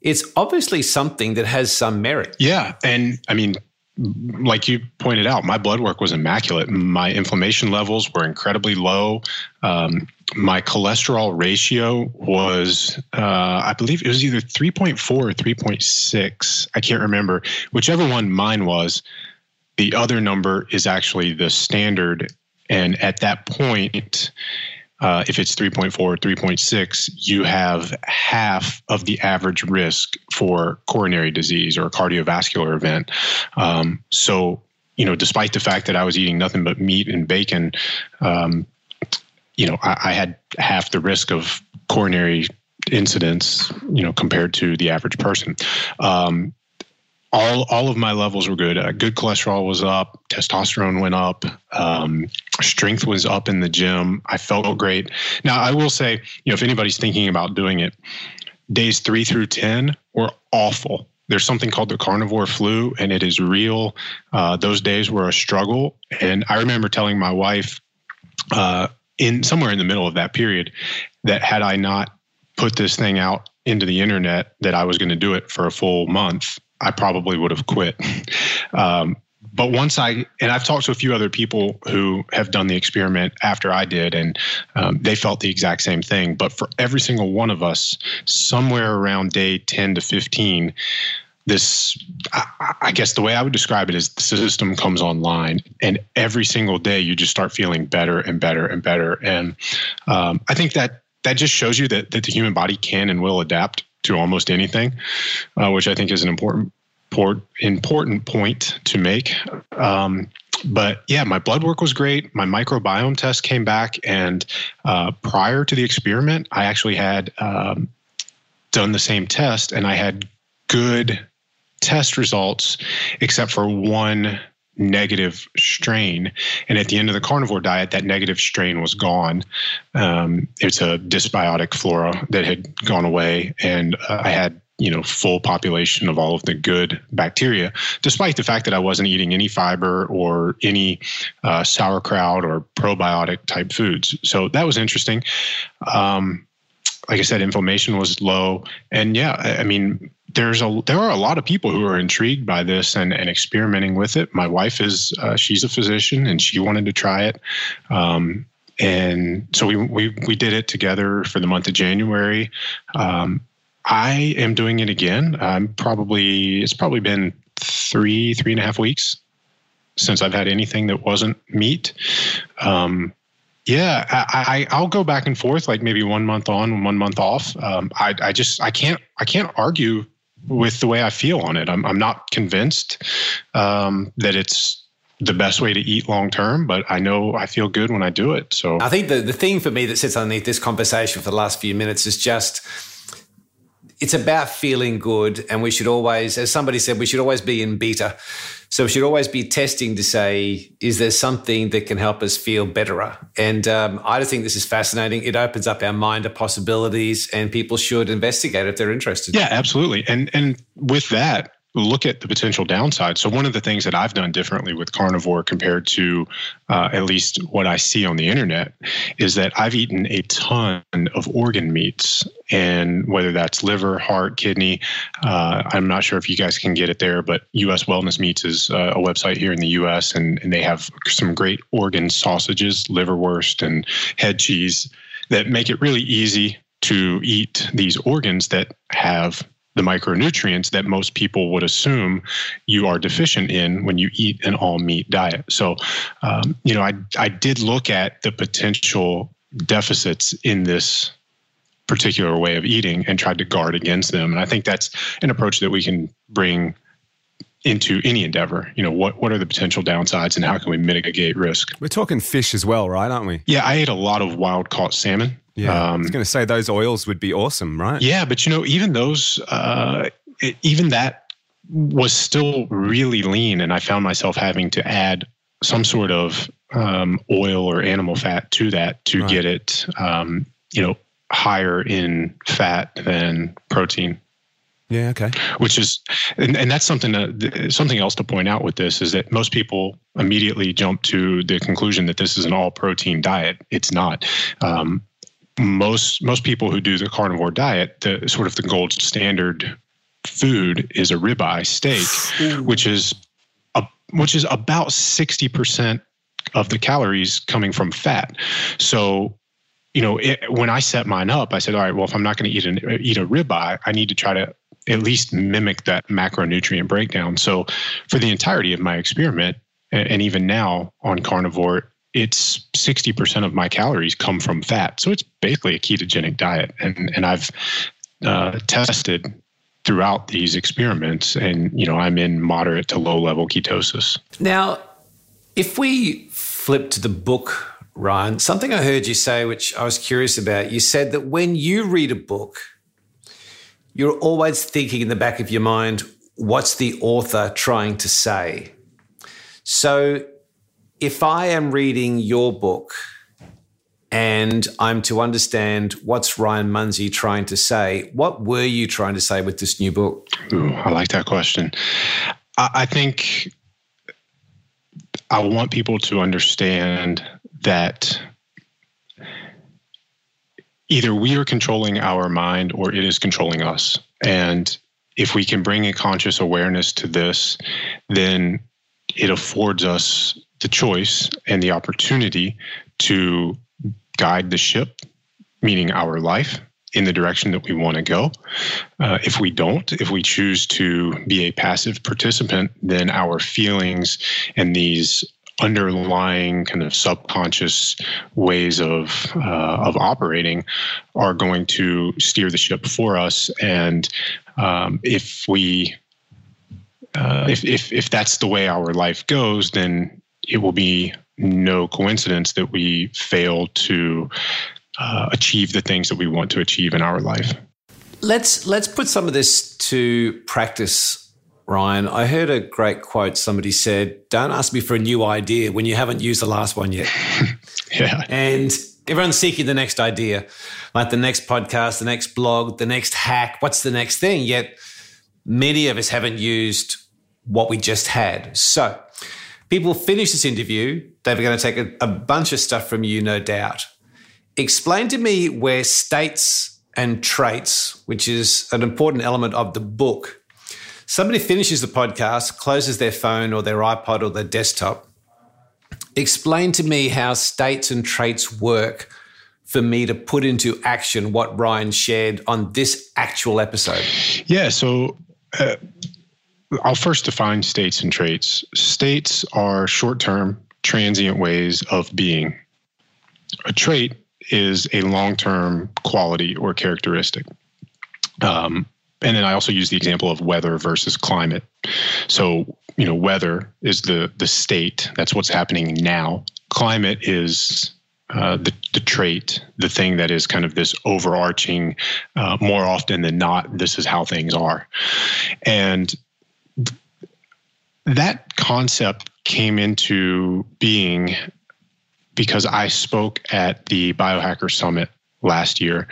it's obviously something that has some merit. Yeah. And I mean, like you pointed out, my blood work was immaculate. My inflammation levels were incredibly low. Um, my cholesterol ratio was, uh, I believe it was either 3.4 or 3.6. I can't remember. Whichever one mine was, the other number is actually the standard. And at that point, uh, if it's 3.4 or 3.6, you have half of the average risk for coronary disease or a cardiovascular event. Um, so, you know, despite the fact that I was eating nothing but meat and bacon, um, you know, I, I had half the risk of coronary incidents, you know, compared to the average person. Um, all all of my levels were good. Uh, good cholesterol was up, testosterone went up, um, strength was up in the gym. I felt great. Now I will say, you know, if anybody's thinking about doing it, days three through ten were awful. There's something called the carnivore flu, and it is real. Uh, those days were a struggle, and I remember telling my wife, uh, in somewhere in the middle of that period, that had I not put this thing out into the internet, that I was going to do it for a full month I probably would have quit. Um, but once I and I've talked to a few other people who have done the experiment after I did, and um, they felt the exact same thing. But for every single one of us, somewhere around day ten to fifteen, this I, I guess the way I would describe it is the system comes online, and every single day you just start feeling better and better and better. And um, I think that that just shows you that that the human body can and will adapt to almost anything, uh, which I think is an important port, important point to make. Um, but yeah, my blood work was great. My microbiome test came back, and uh, prior to the experiment, I actually had um, done the same test, and I had good test results, except for one negative strain. And at the end of the carnivore diet, that negative strain was gone. Um, it's a dysbiotic flora that had gone away, and uh, I had you know full population of all of the good bacteria despite the fact that i wasn't eating any fiber or any uh, sauerkraut or probiotic type foods so that was interesting um, like i said inflammation was low and yeah i mean there's a there are a lot of people who are intrigued by this and, and experimenting with it my wife is uh, she's a physician and she wanted to try it um, and so we, we we did it together for the month of January. Um, I am doing it again. I'm probably it's probably been three three and a half weeks since I've had anything that wasn't meat. Um, yeah, I, I will go back and forth, like maybe one month on, one month off. Um, I I just I can't I can't argue with the way I feel on it. I'm I'm not convinced um, that it's the best way to eat long term, but I know I feel good when I do it. So I think the the thing for me that sits underneath this conversation for the last few minutes is just it's about feeling good. And we should always, as somebody said, we should always be in beta. So we should always be testing to say, is there something that can help us feel betterer? And um, I just think this is fascinating. It opens up our mind to possibilities, and people should investigate if they're interested. Yeah, absolutely. And and with that, look at the potential downside. So one of the things that I've done differently with carnivore compared to uh, at least what I see on the internet is that I've eaten a ton of organ meats, and whether that's liver, heart, kidney, uh, I'm not sure if you guys can get it there, but U.S. Wellness Meats is uh, a website here in the U.S. and and they have some great organ sausages, liverwurst, and head cheese that make it really easy to eat these organs that have the micronutrients that most people would assume you are deficient in when you eat an all meat diet. So, um, you know, I, I did look at the potential deficits in this particular way of eating and tried to guard against them. And I think that's an approach that we can bring into any endeavor. You know, what what are the potential downsides and how can we mitigate risk? We're talking fish as well, right? Aren't we? Yeah, I ate a lot of wild caught salmon. Yeah, um, I was going to say those oils would be awesome, right? Yeah, but you know, even those, uh, it, even that was still really lean, and I found myself having to add some sort of um, oil or animal fat to that to right. get it, um, you know, higher in fat than protein. Yeah. Okay. Which is, and, and that's something that, something else to point out with this is that most people immediately jump to the conclusion that this is an all protein diet. It's not. Um, most most people who do the carnivore diet, the sort of the gold standard food is a ribeye steak, which is a, which is about sixty percent of the calories coming from fat. So, you know, it, when I set mine up, I said, all right, well, if I'm not going to eat an eat a ribeye, I need to try to at least mimic that macronutrient breakdown. So, for the entirety of my experiment, and even now on carnivore, it's 60% of my calories come from fat. So it's basically a ketogenic diet. And, and I've uh, tested throughout these experiments and, you know, I'm in moderate to low level ketosis. Now, if we flip to the book, Ryan, something I heard you say, which I was curious about, you said that when you read a book, you're always thinking in the back of your mind, what's the author trying to say? So if I am reading your book and I'm to understand what's Ryan Munsey trying to say, what were you trying to say with this new book? Ooh, I like that question. I, I think I want people to understand that either we are controlling our mind or it is controlling us. And if we can bring a conscious awareness to this, then it affords us the choice and the opportunity to guide the ship, meaning our life, in the direction that we want to go. Uh, if we don't, if we choose to be a passive participant, then our feelings and these underlying kind of subconscious ways of uh, of operating are going to steer the ship for us. And um, if we if, if if that's the way our life goes, then it will be no coincidence that we fail to uh, achieve the things that we want to achieve in our life. Let's let's put some of this to practice, Ryan. I heard a great quote. Somebody said, "Don't ask me for a new idea when you haven't used the last one yet." <laughs> Yeah. and everyone's seeking the next idea, like the next podcast, the next blog, the next hack. What's the next thing? Yet many of us haven't used what we just had. So people finish this interview. They're going to take a, a bunch of stuff from you, no doubt. Explain to me where states and traits, which is an important element of the book. Somebody finishes the podcast, closes their phone or their iPod or their desktop. Explain to me how states and traits work for me to put into action what Ryan shared on this actual episode. Yeah. So uh, I'll first define states and traits. States are short term, transient ways of being. A trait is a long term quality or characteristic. Um, and then I also use the example of weather versus climate. So, you know, weather is the the state. That's what's happening now. Climate is uh, the the trait, the thing that is kind of this overarching. Uh, more often than not, this is how things are, and that concept came into being because I spoke at the Biohacker Summit last year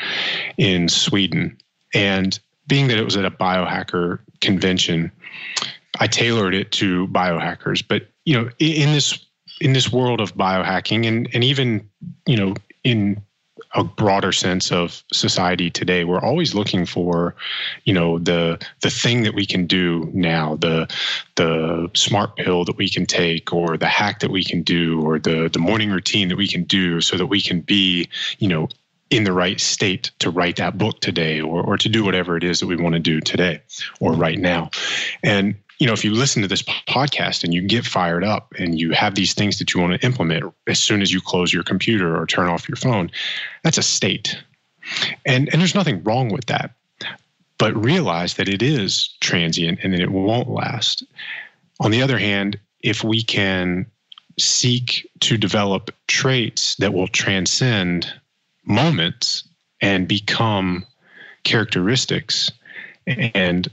in Sweden. And being that it was at a biohacker convention, I tailored it to biohackers. But you know, in this in this world of biohacking and and even, you know, in a broader sense of society today. We're always looking for you know the the thing that we can do now the the smart pill that we can take or the hack that we can do or the the morning routine that we can do so that we can be you know in the right state to write that book today or, or to do whatever it is that we want to do today or right now. And you know, if you listen to this podcast and you get fired up and you have these things that you want to implement as soon as you close your computer or turn off your phone, that's a state. And and there's nothing wrong with that. But realize that it is transient and that it won't last. On the other hand, if we can seek to develop traits that will transcend moments and become characteristics and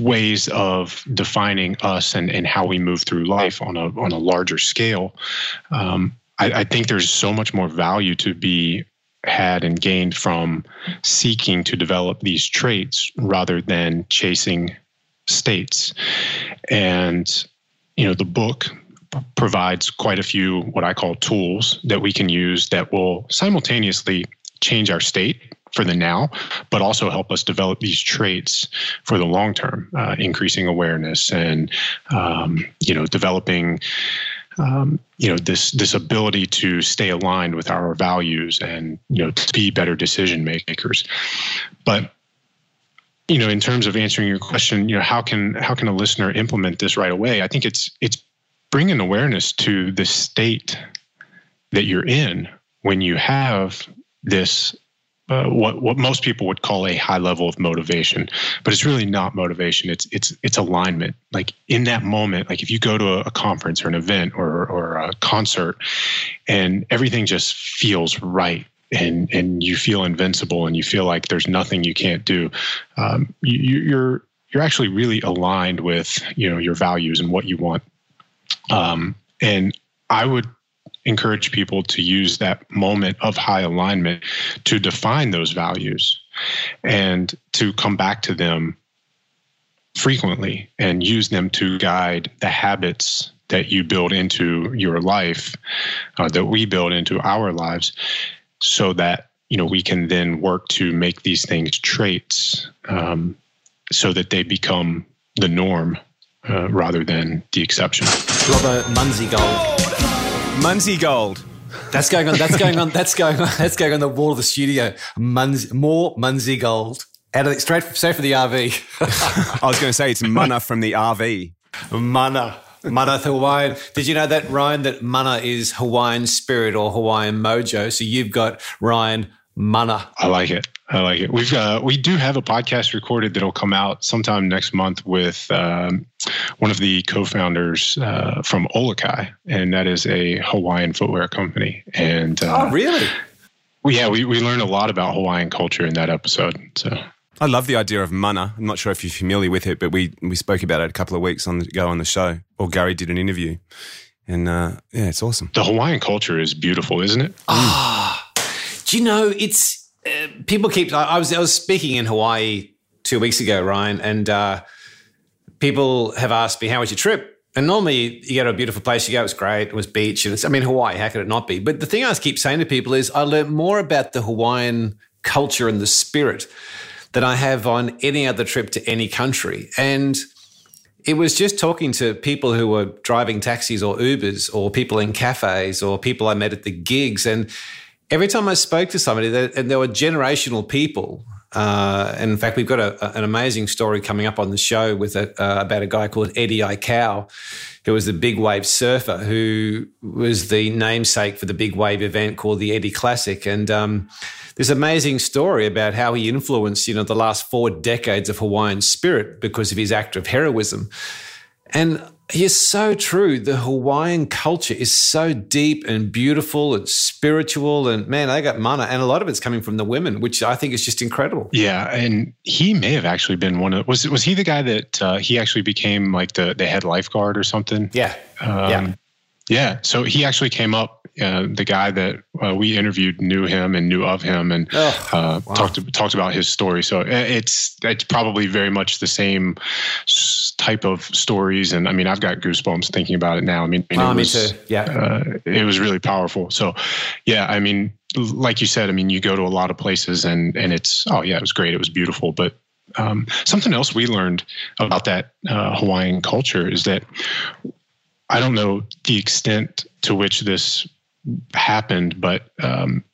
ways of defining us and, and how we move through life on a on a larger scale. Um, I, I think there's so much more value to be had and gained from seeking to develop these traits rather than chasing states. And you know, the book provides quite a few what I call tools that we can use that will simultaneously change our state for the now, but also help us develop these traits for the long term, uh, increasing awareness and um, you know developing um, you know this this ability to stay aligned with our values and you know to be better decision makers. But you know, in terms of answering your question, you know, how can how can a listener implement this right away? I think it's it's bringing awareness to the state that you're in when you have this uh, what what most people would call a high level of motivation, but it's really not motivation. It's it's it's alignment. Like in that moment, like if you go to a, a conference or an event or or a concert, and everything just feels right, and and you feel invincible, and you feel like there's nothing you can't do. Um, you, you're you're actually really aligned with you know your values and what you want. Um, and I would encourage people to use that moment of high alignment to define those values and to come back to them frequently and use them to guide the habits that you build into your life uh, that we build into our lives so that you know we can then work to make these things traits um, so that they become the norm uh, rather than the exception. Robert Munsey Gold. Munsey Gold. That's going on. That's going on. That's going on. That's going on the wall of the studio. Muns, more Munsey Gold. Out of the, straight, straight for the RV. <laughs> I was going to say it's Mana from the RV. Mana. Mana Hawaiian. Did you know that, Ryan, that Mana is Hawaiian spirit or Hawaiian mojo? So you've got Ryan Mana. I like it. I like it. We've uh, we do have a podcast recorded that'll come out sometime next month with um, one of the co-founders uh, from Olakai, and that is a Hawaiian footwear company. And uh, Oh, really? well, yeah, we we learned a lot about Hawaiian culture in that episode. So I love the idea of mana. I'm not sure if you're familiar with it, but we we spoke about it a couple of weeks on the, ago on the show, or Gary did an interview, and uh, yeah, it's awesome. the Hawaiian culture is beautiful, isn't it? Do you know it's uh, people keep? I, I was I was speaking in Hawaii two weeks ago, Ryan, and uh, people have asked me how was your trip. And normally you go to a beautiful place, you go, it's great, it was beach, and I mean Hawaii, how could it not be? But the thing I keep saying to people is, I learned more about the Hawaiian culture and the spirit than I have on any other trip to any country, and it was just talking to people who were driving taxis or Ubers or people in cafes or people I met at the gigs. And every time I spoke to somebody, there, and there were generational people. Uh, and in fact, we've got a, an amazing story coming up on the show with a, uh, about a guy called Eddie Aikau, who was the big wave surfer, who was the namesake for the big wave event called the Eddie Classic. And um, this amazing story about how he influenced, you know, the last four decades of Hawaiian spirit because of his act of heroism. And he is so true. The Hawaiian culture is so deep and beautiful and spiritual. And man, they got mana. And a lot of it's coming from the women, which I think is just incredible. Yeah, and he may have actually been one of was was he the guy that uh, he actually became like the the head lifeguard or something? Yeah. Um, Yeah. Yeah. So he actually came up. Uh, the guy that uh, we interviewed knew him and knew of him and Oh, uh, wow. talked talked about his story. So uh, it's it's probably very much the same type of stories. And I mean, I've got goosebumps thinking about it now. I mean, it Oh, me was, too. Yeah. uh, it was really powerful. So, yeah, I mean, like you said, I mean, you go to a lot of places and and it's oh yeah, it was great, it was beautiful. But um, something else we learned about that uh, Hawaiian culture is that I don't know the extent to which this happened, but um,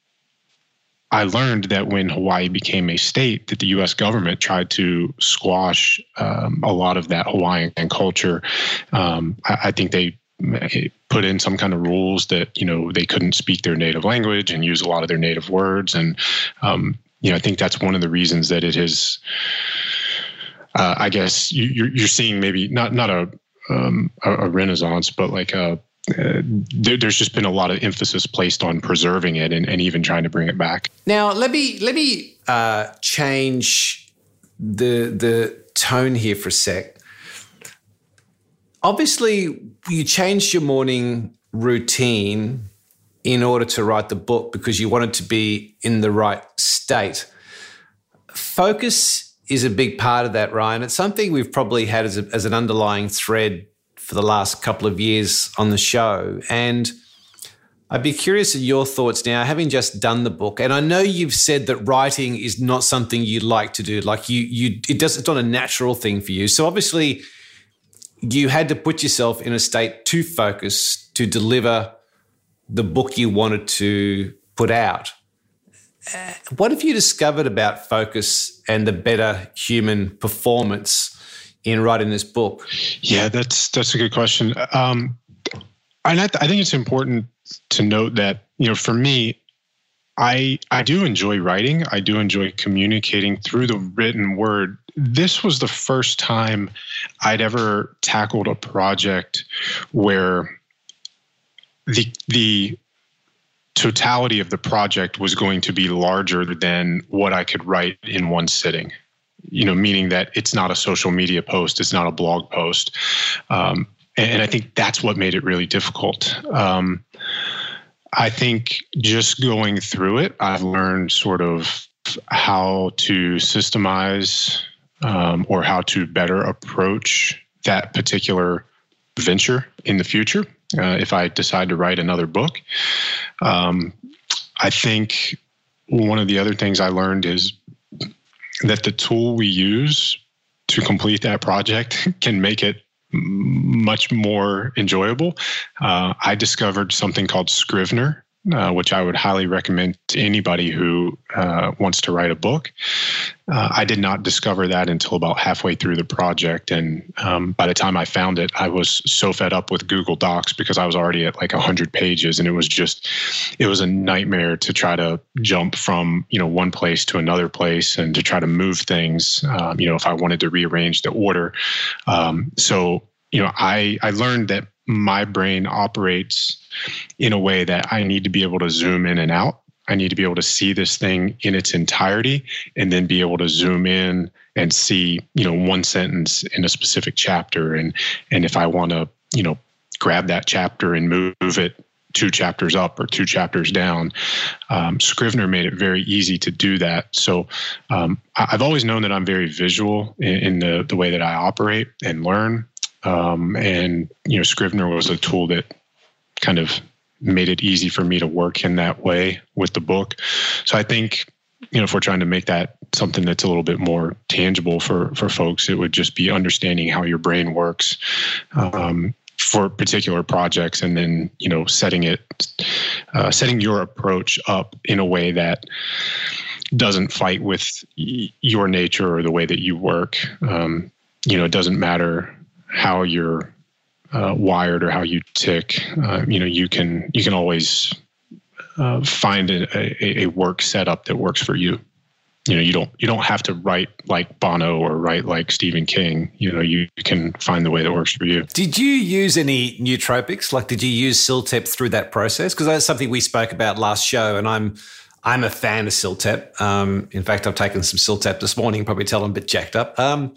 I learned that when Hawaii became a state, that the U.S. government tried to squash um, a lot of that Hawaiian culture. Um, I, I think they put in some kind of rules that you know they couldn't speak their native language and use a lot of their native words, and um, you know I think that's one of the reasons that it is. Uh, I guess you, you're, you're seeing maybe not not a um, a, a renaissance, but like a uh, there, there's just been a lot of emphasis placed on preserving it and, and even trying to bring it back. Now let me let me uh, change the the tone here for a sec. Obviously, you changed your morning routine in order to write the book because you wanted to be in the right state. Focus is a big part of that, Ryan. It's something we've probably had as, a, as an underlying thread for the last couple of years on the show. And I'd be curious of your thoughts now, having just done the book. And I know you've said that writing is not something you like to do. Like you, you, it does. It's not a natural thing for you. So obviously, you had to put yourself in a state to focus to deliver the book you wanted to put out. Uh, what have you discovered about focus and the better human performance in writing this book? Yeah, that's that's a good question. Um, and I, I think it's important to note that you know, for me, I I do enjoy writing. I do enjoy communicating through the written word. This was the first time I'd ever tackled a project where the the totality of the project was going to be larger than what I could write in one sitting. You know, meaning that it's not a social media post, it's not a blog post, um, and, I think that's what made it really difficult. Um, I think just going through it, I've learned sort of how to systemize um, or how to better approach that particular venture in the future uh, if I decide to write another book. Um, I think one of the other things I learned is that the tool we use to complete that project <laughs> can make it much more enjoyable. Uh, I discovered something called Scrivener uh, which I would highly recommend to anybody who uh, wants to write a book. Uh, I did not discover that until about halfway through the project. And um, by the time I found it, I was so fed up with Google Docs because I was already at like 100 pages and it was just, it was a nightmare to try to jump from, you know, one place to another place and to try to move things, um, you know, if I wanted to rearrange the order. Um, so, you know, I, I learned that my brain operates in a way that I need to be able to zoom in and out. I need to be able to see this thing in its entirety and then be able to zoom in and see, you know, one sentence in a specific chapter. And and if I want to, you know, grab that chapter and move it two chapters up or two chapters down. Um, Scrivener made it very easy to do that. So um, I've always known that I'm very visual in, in, the, the way that I operate and learn. Um, and you know, Scrivener was a tool that kind of made it easy for me to work in that way with the book. So I think you know if we're trying to make that something that's a little bit more tangible for for folks, it would just be understanding how your brain works. Um, for particular projects and then you know setting it uh, setting your approach up in a way that doesn't fight with your nature or the way that you work um, you know it doesn't matter how you're uh, wired or how you tick, uh, you know, you can you can always uh, find a, a, work setup that works for you. You know, you don't you don't have to write like Bono or write like Stephen King. You know, you, you can find the way that works for you. Did you use any nootropics? Like, did you use CILTEP through that process? Because that's something we spoke about last show, and I'm I'm a fan of CILTEP. Um, in fact, I've taken some CILTEP this morning. Probably tell I'm a bit jacked up. Um,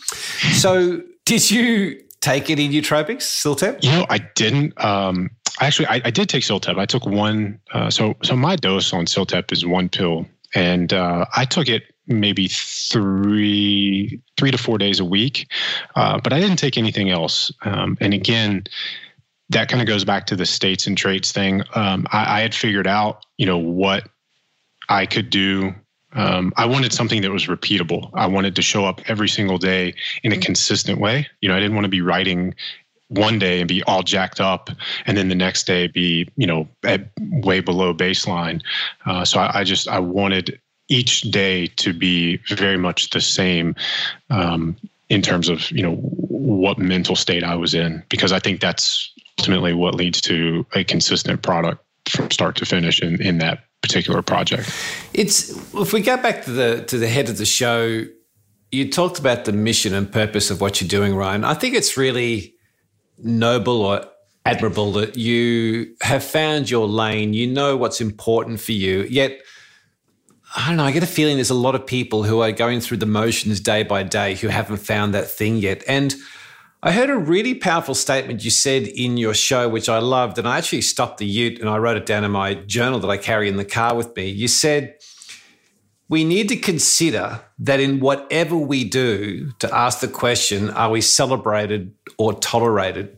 so, did you take any nootropics, CILTEP? You know, I didn't. Um, actually, I, I, did take CILTEP. I took one. Uh, so, so my dose on CILTEP is one pill, and uh, I took it maybe three three to four days a week, uh, but I didn't take anything else. Um, and again, that kind of goes back to the states and traits thing. Um, I, I had figured out, you know, what I could do um, I wanted something that was repeatable. I wanted to show up every single day in a mm-hmm. consistent way. You know, I didn't want to be writing one day and be all jacked up, and then the next day be, you know, at way below baseline. Uh, so I, I, just I wanted each day to be very much the same. Um, in terms of you know what mental state I was in, because I think that's ultimately what leads to a consistent product from start to finish in, in that particular project. It's if we go back to the to the head of the show, you talked about the mission and purpose of what you're doing, Ryan. I think it's really noble or admirable that you have found your lane. You know what's important for you, yet. I don't know. I get a feeling there's a lot of people who are going through the motions day by day who haven't found that thing yet. And I heard a really powerful statement you said in your show, which I loved. And I actually stopped the ute and I wrote it down in my journal that I carry in the car with me. You said, we need to consider that in whatever we do, to ask the question, are we celebrated or tolerated?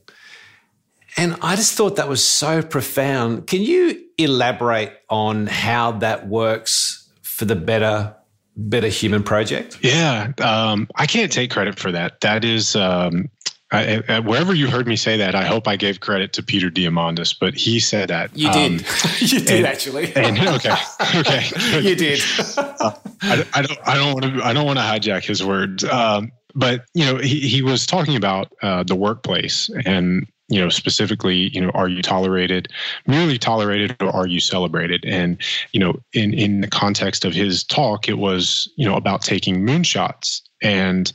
And I just thought that was so profound. Can you elaborate on how that works for the better better human project? Yeah, um, I can't take credit for that. That is um, I, I, wherever you heard me say that, I hope I gave credit to Peter Diamandis, but he said that. You did. Um, <laughs> you did and, actually. and, okay. <laughs> Okay. you did. uh, <laughs> I, I, don't. I don't want to. I don't want to hijack his words. Um, but you know, he he was talking about uh, the workplace, and you know, specifically, you know, are you tolerated, merely tolerated, or are you celebrated? And you know, in in the context of his talk, it was you know about taking moonshots and,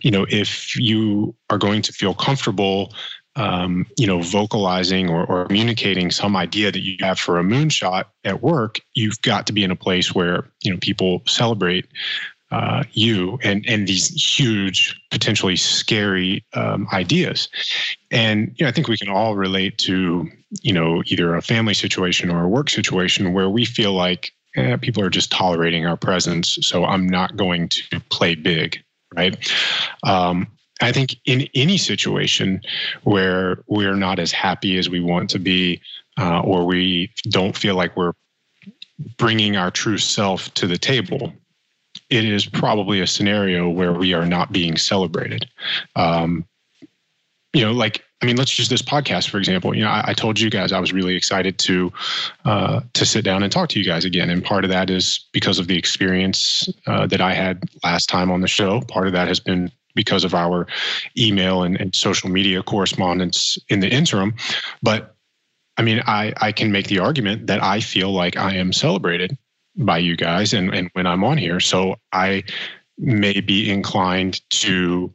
you know, if you are going to feel comfortable, um, you know, vocalizing or, or communicating some idea that you have for a moonshot at work, you've got to be in a place where, you know, people celebrate uh, you and and these huge, potentially scary um, ideas. And you know, I think we can all relate to you know either a family situation or a work situation where we feel like eh, people are just tolerating our presence, so I'm not going to play big right? Um, I think in any situation where we're not as happy as we want to be, uh, or we don't feel like we're bringing our true self to the table, it is probably a scenario where we are not being celebrated. Um, you know, like I mean, let's use this podcast for example. You know, I, I told you guys I was really excited to uh, to sit down and talk to you guys again, and part of that is because of the experience uh, that I had last time on the show. Part of that has been because of our email and, and social media correspondence in the interim. But I mean, I I can make the argument that I feel like I am celebrated by you guys, and and when I'm on here, so I may be inclined to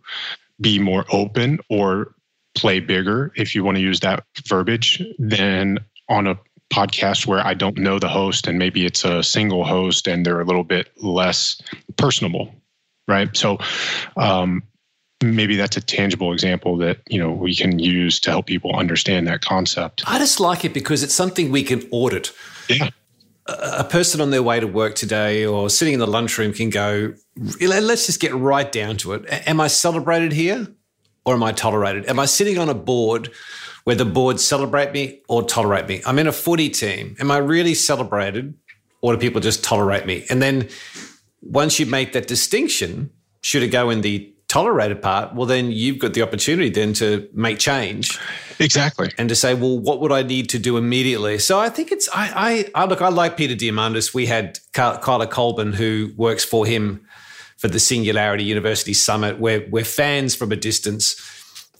be more open or play bigger, if you want to use that verbiage, than on a podcast where I don't know the host and maybe it's a single host and they're a little bit less personable, right? So um, maybe that's a tangible example that you know we can use to help people understand that concept. I just like it because it's something we can audit. Yeah. A person on their way to work today or sitting in the lunchroom can go, let's just get right down to it. Am I celebrated here? Or am I tolerated? Am I sitting on a board where the board celebrate me or tolerate me? I'm in a footy team. Am I really celebrated or do people just tolerate me? And then once you make that distinction, should it go in the tolerated part, well, then you've got the opportunity then to make change. Exactly. And to say, well, what would I need to do immediately? So I think it's, I, I, I look, I like Peter Diamandis. We had Kyla Colburn, who works for him for the Singularity University Summit. We're, we're fans from a distance.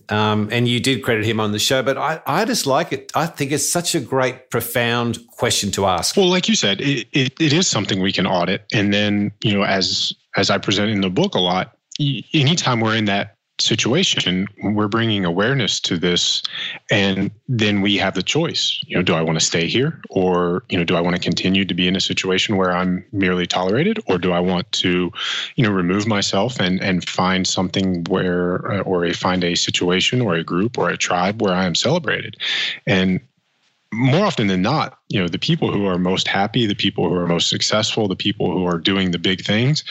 Um, and you did credit him on the show, but I, I just like it. I think it's such a great, profound question to ask. Well, like you said, it, it, it is something we can audit. And then, you know, as as I present in the book a lot, anytime we're in that situation we're bringing awareness to this and then we have the choice. You know do i want to stay here or you know do i want to continue to be in a situation where i'm merely tolerated or do i want to you know remove myself and and find something where uh, or a, find a situation or a group or a tribe where i am celebrated? And more often than not, you know, the people who are most happy, the people who are most successful, the people who are doing the big things,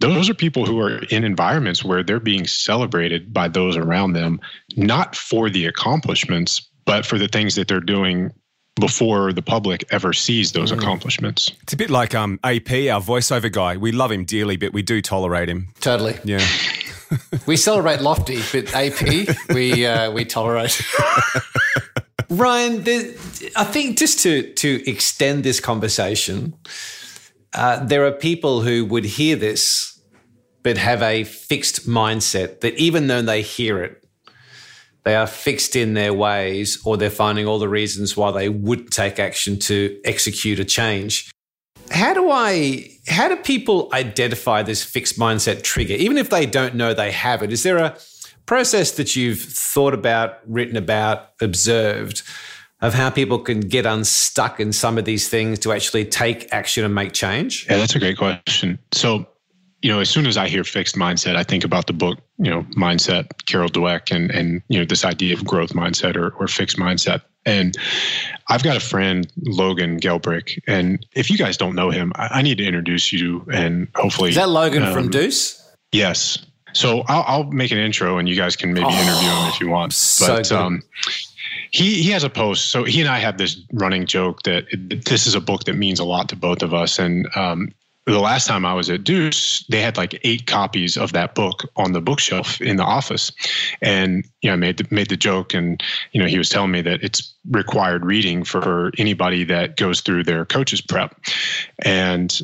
those are people who are in environments where they're being celebrated by those around them, not for the accomplishments, but for the things that they're doing before the public ever sees those mm. accomplishments. It's a bit like um, AP, our voiceover guy. We love him dearly, but we do tolerate him. Totally. Yeah. <laughs> we celebrate Lofty, but AP, we uh, we tolerate. <laughs> Ryan, I think just to to extend this conversation, uh, there are people who would hear this but have a fixed mindset that even though they hear it, they are fixed in their ways or they're finding all the reasons why they wouldn't take action to execute a change. How do I how do people identify this fixed mindset trigger even if they don't know they have it? Is there a process that you've thought about, written about, observed of how people can get unstuck in some of these things to actually take action and make change? Yeah, that's a great question. So, you know, as soon as I hear fixed mindset, I think about the book, you know, Mindset, Carol Dweck, and and you know this idea of growth mindset or, or fixed mindset. And I've got a friend, Logan Gelbrich, and if you guys don't know him, I, I need to introduce you. And hopefully, is that Logan um, from Deuce? Yes. So I'll, I'll, make an intro, and you guys can maybe oh, interview him if you want. But so um, he he has a post. So he and I have this running joke that this is a book that means a lot to both of us. And um, the last time I was at Deuce, they had like eight copies of that book on the bookshelf in the office, and you know, made the, made the joke, and you know, he was telling me that it's required reading for anybody that goes through their coaches prep, and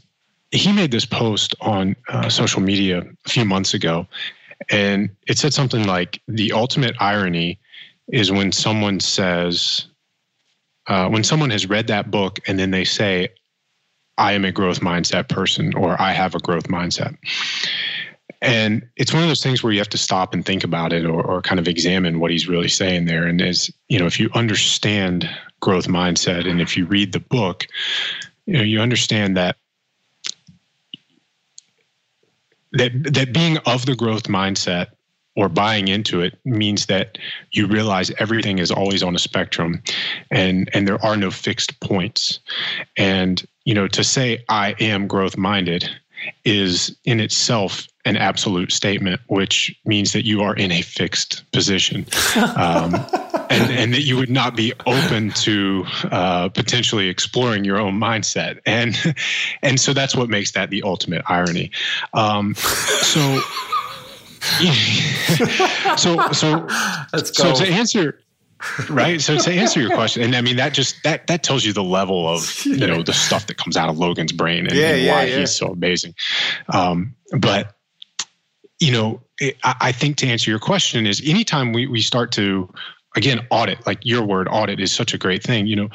he made this post on uh, social media a few months ago, and it said something like the ultimate irony is when someone says, uh, when someone has read that book and then they say, I am a growth mindset person or I have a growth mindset. And it's one of those things where you have to stop and think about it or, or kind of examine what he's really saying there. And as you know, if you understand growth mindset and if you read the book, you know, you understand that that that being of the growth mindset or buying into it means that you realize everything is always on a spectrum and and there are no fixed points. And you know to say i am growth minded is in itself an absolute statement which means that you are in a fixed position um, <laughs> and, and that you would not be open to uh, potentially exploring your own mindset. And and so that's what makes that the ultimate irony. Um, so <laughs> so so so to answer right? So to answer your question and i mean that just that that tells you the level of you know the stuff that comes out of logan's brain and, Yeah, and yeah, why yeah. he's so amazing. Um but you know it, I, I think to answer your question is anytime we, we start to again audit like your word audit is such a great thing you know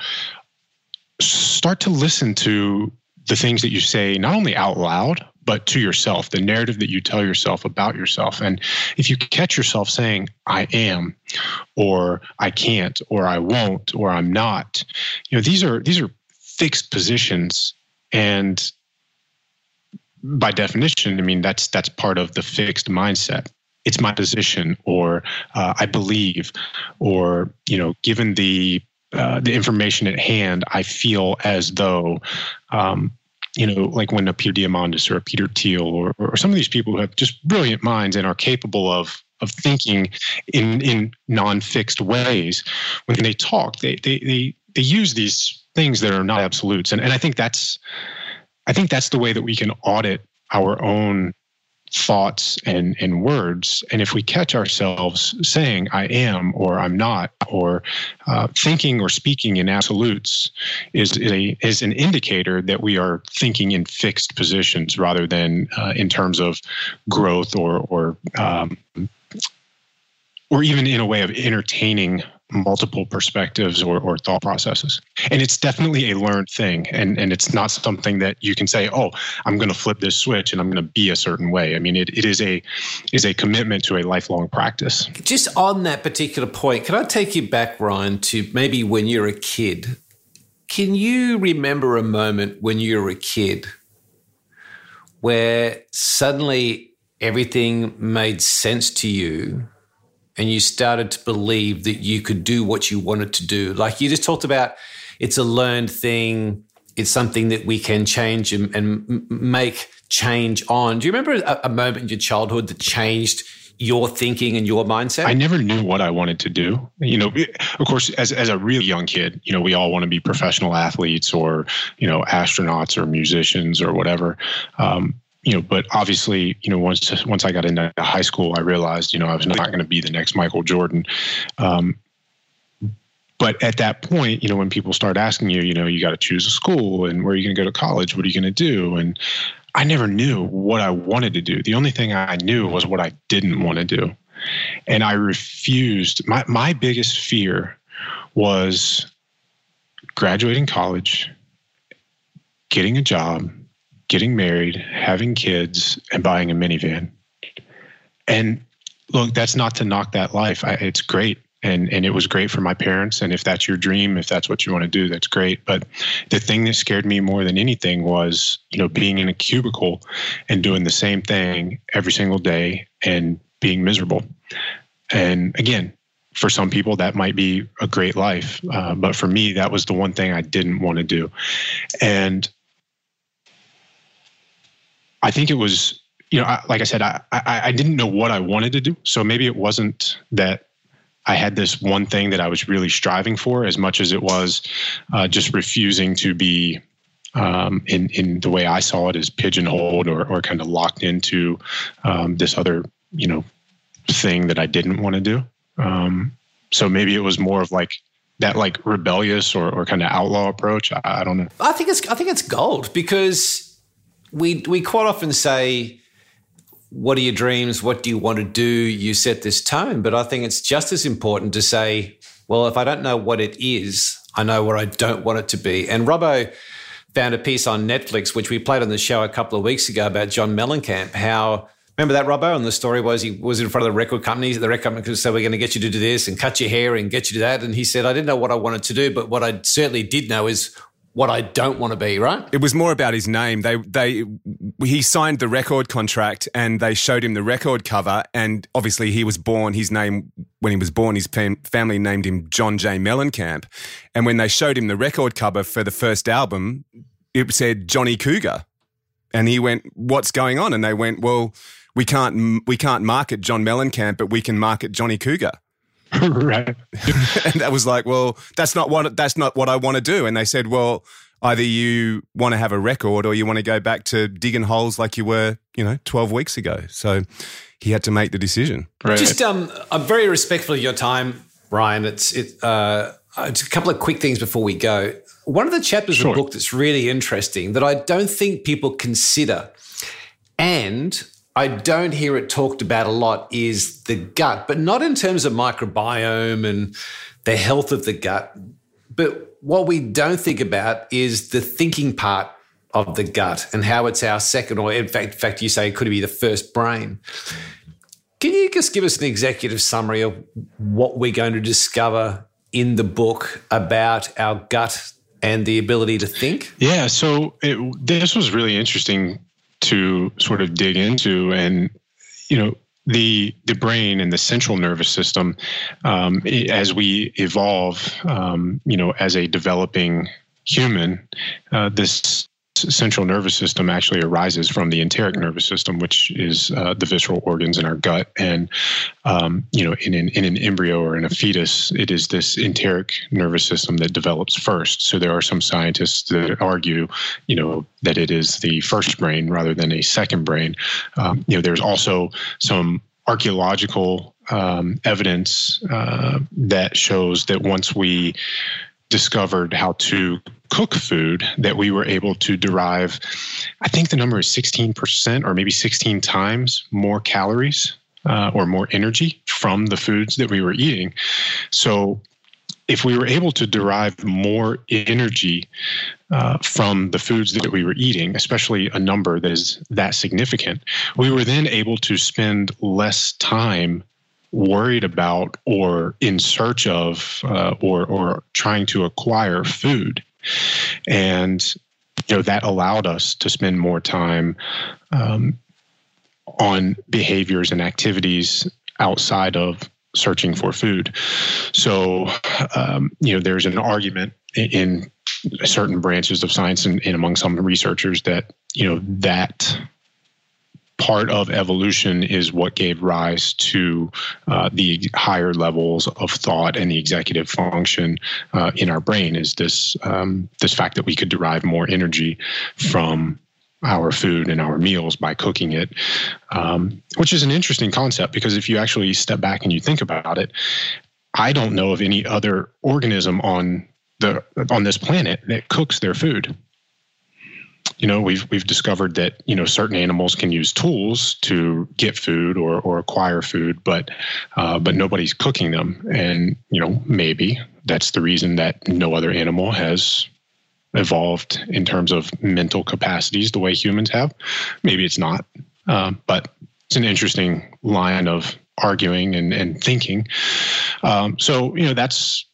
start to listen to the things that you say not only out loud but to yourself the narrative that you tell yourself about yourself. And if you catch yourself saying i am or i can't or i won't or i'm not you know these are these are fixed positions. And by definition i mean that's that's part of the fixed mindset. It's my position or uh, i believe or you know given the uh, the information at hand, I feel as though, um, you know, like when a Peter Diamandis or a Peter Thiel or, or some of these people who have just brilliant minds and are capable of of thinking in in non-fixed ways, when they talk, they they they they use these things that are not absolutes, and and I think that's I think that's the way that we can audit our own thoughts and and words. And if we catch ourselves saying i am or i'm not or uh, thinking or speaking in absolutes is a is an indicator that we are thinking in fixed positions rather than uh, in terms of growth or or um, or even in a way of entertaining multiple perspectives or, or thought processes. And it's definitely a learned thing. And and it's not something that you can say oh i'm going to flip this switch and i'm going to be a certain way. I mean it, it is a is a commitment to a lifelong practice. Just on that particular point, can I take you back, Ryan, to maybe when you're a kid? Can you remember a moment when you were a kid where suddenly everything made sense to you and you started to believe that you could do what you wanted to do? Like you just talked about, it's a learned thing, it's something that we can change and, and make change on. Do you remember a, a moment in your childhood that changed your thinking and your mindset? I never knew what I wanted to do. You know, of course, as as a really young kid, you know, we all want to be professional athletes or you know astronauts or musicians or whatever. Um, you know, but obviously, you know, once once I got into high school, I realized, you know, I was not going to be the next Michael Jordan. Um, but at that point, you know, when people start asking you, you know, you got to choose a school and where are you going to go to college? What are you going to do? And I never knew what I wanted to do. The only thing I knew was what I didn't want to do. And I refused. My, my biggest fear was graduating college, getting a job, getting married, having kids, and buying a minivan. And look, that's not to knock that life. I, it's great. And, and it was great for my parents. And if that's your dream, if that's what you want to do, that's great. But the thing that scared me more than anything was, you know, being in a cubicle and doing the same thing every single day and being miserable. And again, for some people, that might be a great life. Uh, but for me, that was the one thing I didn't want to do. And I think it was, you know, I, like I said, I, I, I didn't know what I wanted to do. So maybe it wasn't that I had this one thing that I was really striving for as much as it was uh, just refusing to be um, in in the way I saw it as pigeonholed or or kind of locked into um, this other you know thing that I didn't want to do. Um, so maybe it was more of like that like rebellious or, or kind of outlaw approach. I, I don't know. I think it's I think it's gold because we we quite often say, "What are your dreams? What do you want to do?" You set this tone, but I think it's just as important to say, "Well, if I don't know what it is, I know where I don't want it to be." And Robbo found a piece on Netflix, which we played on the show a couple of weeks ago about John Mellencamp. How remember that Robbo? And the story was he was in front of the record companies. The record company said, "We're going to get you to do this and cut your hair and get you to that." And he said, "I didn't know what I wanted to do, but what I certainly did know is." What I don't want to be, right? It was more about his name. They they he signed the record contract and they showed him the record cover and obviously he was born his name when he was born his fam- family named him John J. Mellencamp. And when they showed him the record cover for the first album it said Johnny Cougar. And he went what's going on? And they went well we can't we can't market John Mellencamp but we can market Johnny Cougar <laughs> right. <laughs> and that was like, well, that's not what that's not what I want to do. And they said, well, either you want to have a record or you want to go back to digging holes like you were, you know, twelve weeks ago. So he had to make the decision. Right. Just, um, I'm very respectful of your time, Ryan. It's it. Uh, it's a couple of quick things before we go. One of the chapters Sure. of the book that's really interesting that I don't think people consider, and I don't hear it talked about a lot, is the gut, but not in terms of microbiome and the health of the gut. But what we don't think about is the thinking part of the gut and how it's our second, or in fact, in fact, you say it could be the first brain. Can you just give us an executive summary of what we're going to discover in the book about our gut and the ability to think? Yeah, so it, this was really interesting to sort of dig into, and you know, the the brain and the central nervous system, um, as we evolve, um, you know, as a developing human, uh, this central nervous system actually arises from the enteric nervous system, which is uh, the visceral organs in our gut. And um, you know, in an in an embryo or in a fetus, it is this enteric nervous system that develops first. So there are some scientists that argue, you know, that it is the first brain rather than a second brain. Um, you know, there's also some archaeological um, evidence uh, that shows that once we discovered how to cook food that we were able to derive i think the number is 16% or maybe 16 times more calories uh, or more energy from the foods that we were eating. So if we were able to derive more energy uh, from the foods that we were eating, especially a number that is that significant, we were then able to spend less time worried about or in search of uh, or or trying to acquire food. And you know that allowed us to spend more time um, on behaviors and activities outside of searching for food. So um, you know there's an argument in, in certain branches of science and, and among some researchers that you know that part of evolution is what gave rise to uh, the higher levels of thought and the executive function uh, in our brain is this um, this fact that we could derive more energy from our food and our meals by cooking it, um, which is an interesting concept because if you actually step back and you think about it, I don't know of any other organism on the on this planet that cooks their food you know we've we've discovered that you know certain animals can use tools to get food or or acquire food but uh, but nobody's cooking them. And you know maybe that's the reason that no other animal has evolved in terms of mental capacities the way humans have. Maybe it's not um, but it's an interesting line of arguing and, and thinking. Um, so you know that's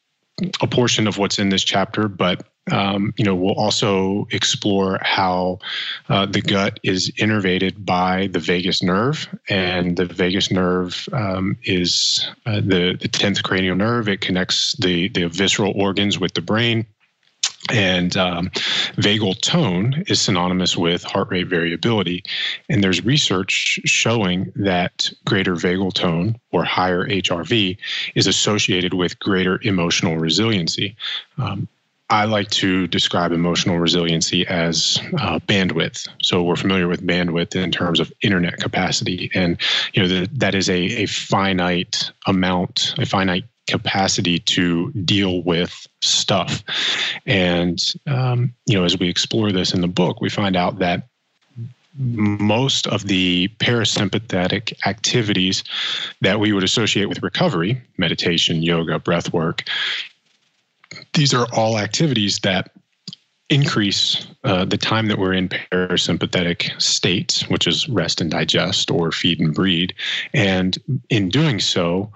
a portion of what's in this chapter but um, you know, we'll also explore how uh, the gut is innervated by the vagus nerve, and the vagus nerve um, is uh, the the tenth cranial nerve. It connects the the visceral organs with the brain. And um, vagal tone is synonymous with heart rate variability. And there's research showing that greater vagal tone or higher HRV is associated with greater emotional resiliency. Um, I like to describe emotional resiliency as uh, bandwidth. So we're familiar with bandwidth in terms of internet capacity, and you know the, that is a, a finite amount, a finite capacity to deal with stuff. And um, you know, as we explore this in the book, we find out that most of the parasympathetic activities that we would associate with recovery, meditation, yoga, breath work, these are all activities that increase uh, the time that we're in parasympathetic states, which is rest and digest or feed and breed. And in doing so,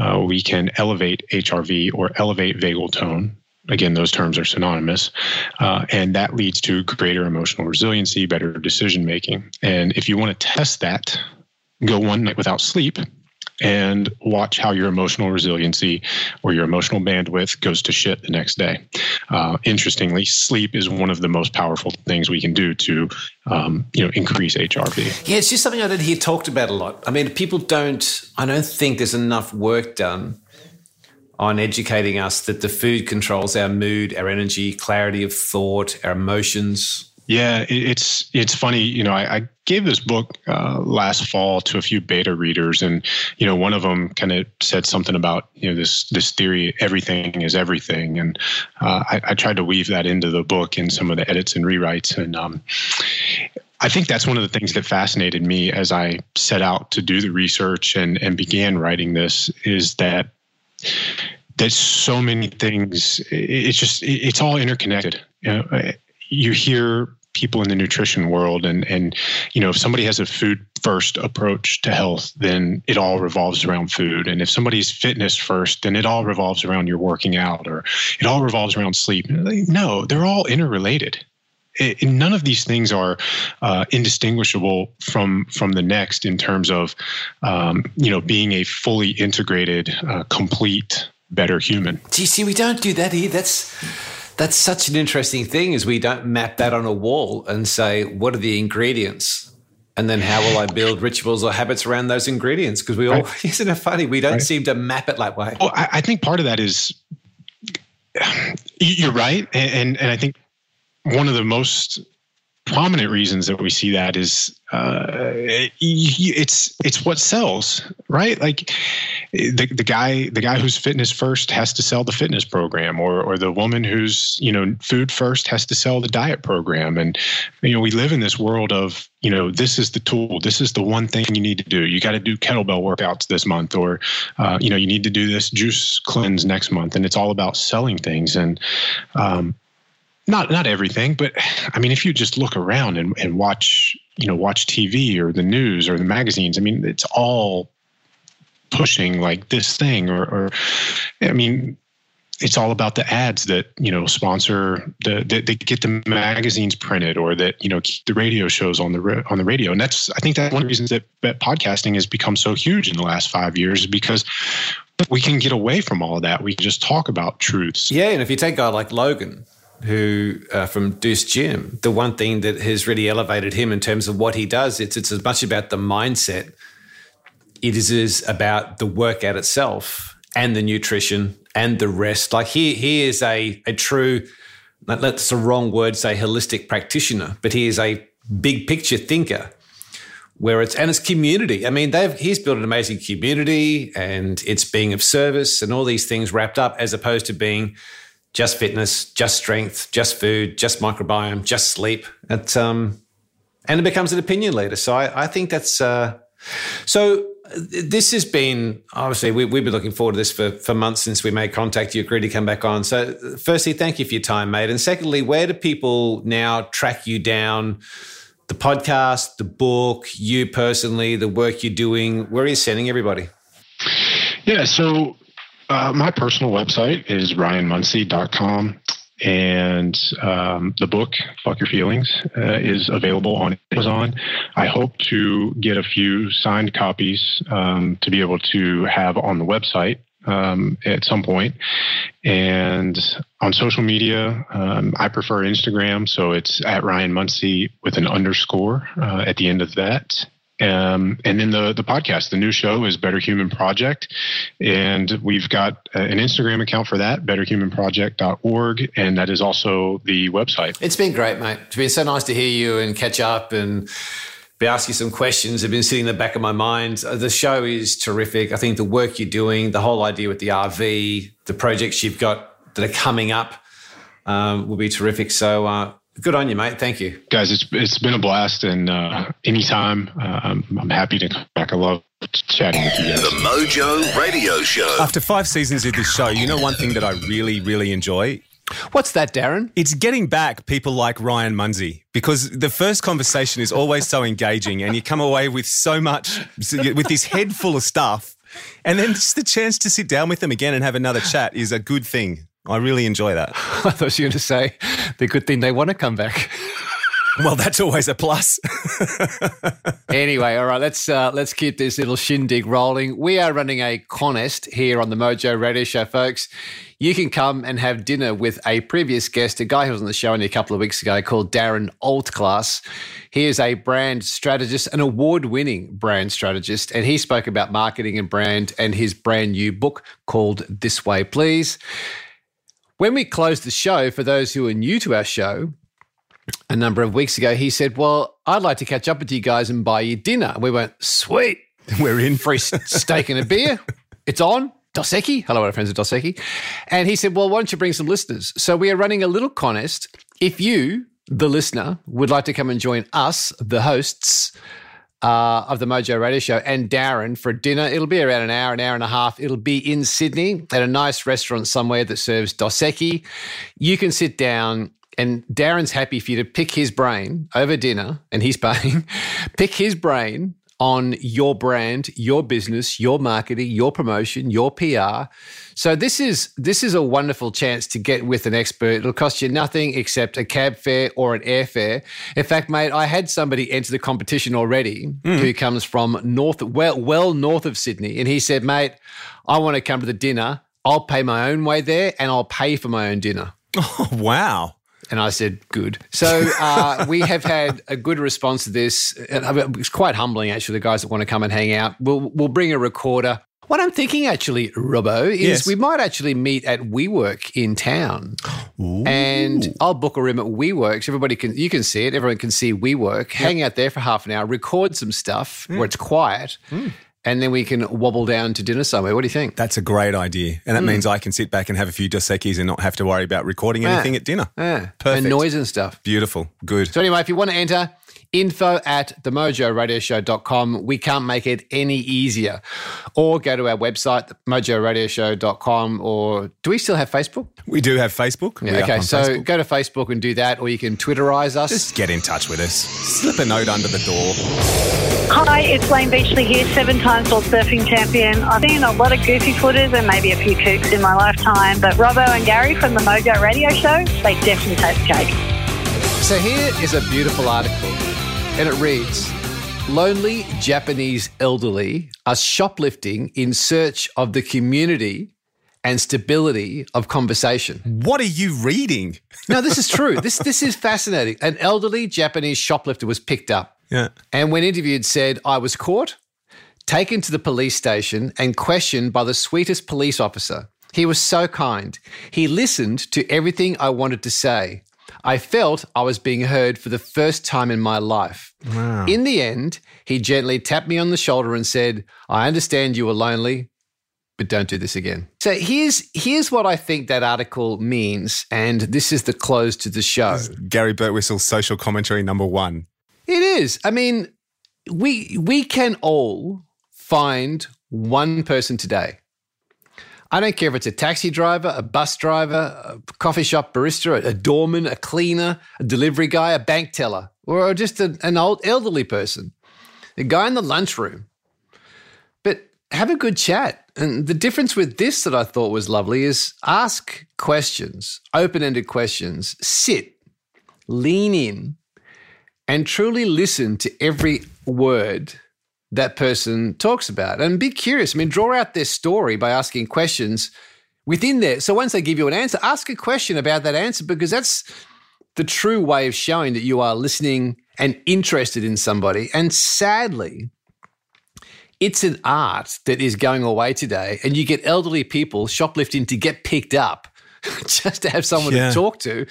uh, we can elevate HRV or elevate vagal tone. Again, those terms are synonymous. Uh, and that leads to greater emotional resiliency, better decision making. And if you want to test that, go one night without sleep and watch how your emotional resiliency or your emotional bandwidth goes to shit the next day. Uh, interestingly, sleep is one of the most powerful things we can do to, um, you know, increase HRV. Yeah, it's just something I didn't hear talked about a lot. I mean, people don't, I don't think there's enough work done on educating us that the food controls our mood, our energy, clarity of thought, our emotions, Yeah, it's it's funny. You know, I, I gave this book uh, last fall to a few beta readers, and you know, one of them kind of said something about you know this this theory, everything is everything, and uh, I, I, tried to weave that into the book in some of the edits and rewrites, and um, I think that's one of the things that fascinated me as I set out to do the research and and began writing this is that there's so many things. It's just it's all interconnected. You know, you hear people in the nutrition world and and you know if somebody has a food first approach to health then it all revolves around food. And if somebody's fitness first then it all revolves around your working out or it all revolves around sleep. No they're all interrelated. It, none of these things are uh, indistinguishable from from the next in terms of um, you know being a fully integrated uh, complete better human. Do you see we don't do that here that's that's such an interesting thing is we don't map that on a wall and say what are the ingredients and then how will I build rituals or habits around those ingredients? Because we all, right. <laughs> isn't it funny? We don't right. seem to map it that way. Well, I, I, think part of that is <sighs> you're right, and, and, and I think one of the most prominent reasons that we see that is uh, it's it's what sells, right? Like the the guy the guy who's fitness first has to sell the fitness program, or or the woman who's you know food first has to sell the diet program, and you know we live in this world of you know this is the tool, this is the one thing you need to do. You got to do kettlebell workouts this month, or uh, you know you need to do this juice cleanse next month, and it's all about selling things and. Um, not not everything, but I mean, if you just look around and, and watch, you know, watch TV or the news or the magazines, I mean, it's all pushing like this thing, or, or I mean, it's all about the ads that you know sponsor the that they get the magazines printed or that you know keep the radio shows on the on the radio. And that's i think that's one of the reasons that, that podcasting has become so huge in the last five years is because we can get away from all of that. We can just talk about truths. Yeah and if you take a guy like logan who uh, from Deuce Gym, the one thing that has really elevated him in terms of what he does, it's it's as much about the mindset. It is, is about the workout itself and the nutrition and the rest. Like he he is a a true that's a wrong word say holistic practitioner, but he is a big picture thinker. Where it's and it's community. I mean, they've he's built an amazing community and it's being of service and all these things wrapped up as opposed to being just fitness, just strength, just food, just microbiome, just sleep. It's, um, and it becomes an opinion leader. So I, I think that's uh, so. This has been obviously we, we've been looking forward to this for, for months since we made contact. You agreed to come back on. So, firstly, thank you for your time, mate. And secondly, where do people now track you down? The podcast, the book, you personally, the work you're doing. Where are you sending everybody? Yeah, so uh, my personal website is ryanmunsey.com. And um, the book, Fuck Your Feelings, uh, is available on Amazon. I hope to get a few signed copies um, to be able to have on the website um, at some point. And on social media, um, I prefer Instagram, so it's at Ryan Munsey with an underscore uh, at the end of that. Um, and then the the podcast, the new show is Better Human Project, and we've got uh, an Instagram account for that, betterhumanproject.org, and that is also the website. It's been great, mate. It's been so nice to hear you and catch up and be asking some questions. Have been sitting in the back of my mind. Uh, the show is terrific. I think the work you're doing, the whole idea with the RV, the projects you've got that are coming up, um, will be terrific. So. Uh, Good on you, mate. Thank you, guys. It's it's been a blast, and uh, anytime uh, I'm, I'm happy to come back. I love chatting with you. Guys. The Mojo Radio Show. After five seasons of this show, you know one thing that I really, really enjoy. What's that, Darren? It's getting back people like Ryan Munsey because the first conversation is always so engaging, and you come away with so much with this head full of stuff. And then just the chance to sit down with them again and have another chat is a good thing. I really enjoy that. <laughs> I thought you were going to say the good thing they want to come back. well, that's always a plus. <laughs> anyway, all right, let's uh, let's keep this little shindig rolling. We are running a contest here on the Mojo Radio Show, folks. You can come and have dinner with a previous guest, a guy who was on the show only a couple of weeks ago, called Darren Altclass. He is a brand strategist, an award-winning brand strategist, and he spoke about marketing and brand and his brand new book called This Way Please. When we closed the show, for those who are new to our show, a number of weeks ago, he said, Well, I'd like to catch up with you guys and buy you dinner. We went, Sweet. <laughs> We're in. Free steak and a beer. It's on. Dos. Hello, our friends at Dos. And he said, Well, why don't you bring some listeners? So we are running a little contest. If you, the listener, would like to come and join us, the hosts, uh, of the Mojo Radio Show and Darren for a dinner. It'll be around an hour, an hour and a half. It'll be in Sydney at a nice restaurant somewhere that serves Dos Equis. You can sit down and Darren's happy for you to pick his brain over dinner, and he's <laughs> paying. pick his brain on your brand, your business, your marketing, your promotion, your PR. So this is this is a wonderful chance to get with an expert. It'll cost you nothing except a cab fare or an airfare. In fact, mate, I had somebody enter the competition already mm. who comes from north, well, well north of Sydney, and he said, "Mate, I want to come to the dinner. I'll pay my own way there, and I'll pay for my own dinner." Oh, <laughs> wow. And I said, good. So uh, we have had a good response to this. I It's quite humbling, actually, the guys that want to come and hang out. We'll, we'll bring a recorder. What I'm thinking, actually, Robbo, is Yes. we might actually meet at WeWork in town. And I'll book a room at WeWorks. Everybody can, you can see it. Everyone can see WeWork. Hang out there for half an hour, record some stuff where mm. it's quiet. Mm. And then we can wobble down to dinner somewhere. What do you think? That's a great idea. And that hmm. means I can sit back and have a few Dos Equis and not have to worry about recording ah. anything at dinner. Yeah. Perfect. And noise and stuff. Beautiful. Good. So anyway, if you want to enter, info at themojoradioshow.com. We can't make it any easier. Or go to our website, mojoradioshow.com, or do we still have Facebook? We do have Facebook. Yeah, up okay, so Facebook. go to Facebook and do that, or you can Twitterize us. just get in touch with us. Slip a note under the door. Hi, it's Layne Beachley here, seven times world surfing champion. I've seen a lot of goofy footers and maybe a few kooks in my lifetime, but Robbo and Gary from the Mojo Radio Show, they definitely take the cake. So here is a beautiful article, and it reads Lonely Japanese elderly are shoplifting in search of the community and stability of conversation. What are you reading? <laughs> No, this is true. this <laughs> this is fascinating. An elderly Japanese shoplifter was picked up Yeah. and when interviewed said, "I was caught, taken to the police station and questioned by the sweetest police officer. He was so kind. He listened to everything I wanted to say. I felt I was being heard for the first time in my life. In the end, he gently tapped me on the shoulder and said, "I understand you were lonely, but don't do this again. So here's here's what I think that article means, and this is the close to the show. Gary Bertwistle's social commentary number one. It is. I mean, we we can all find one person today. I don't care if it's a taxi driver, a bus driver, a coffee shop barista, a doorman, a cleaner, a delivery guy, a bank teller, or just an old elderly person, a guy in the lunchroom. But have a good chat. And the difference with this that I thought was lovely is ask questions, open ended questions, sit, lean in, and truly listen to every word that person talks about and be curious. I mean, draw out their story by asking questions within there. So once they give you an answer, ask a question about that answer because that's the true way of showing that you are listening and interested in somebody. And sadly, it's an art that is going away today. And you get elderly people shoplifting to get picked up <laughs> just to have someone Yeah. to talk to.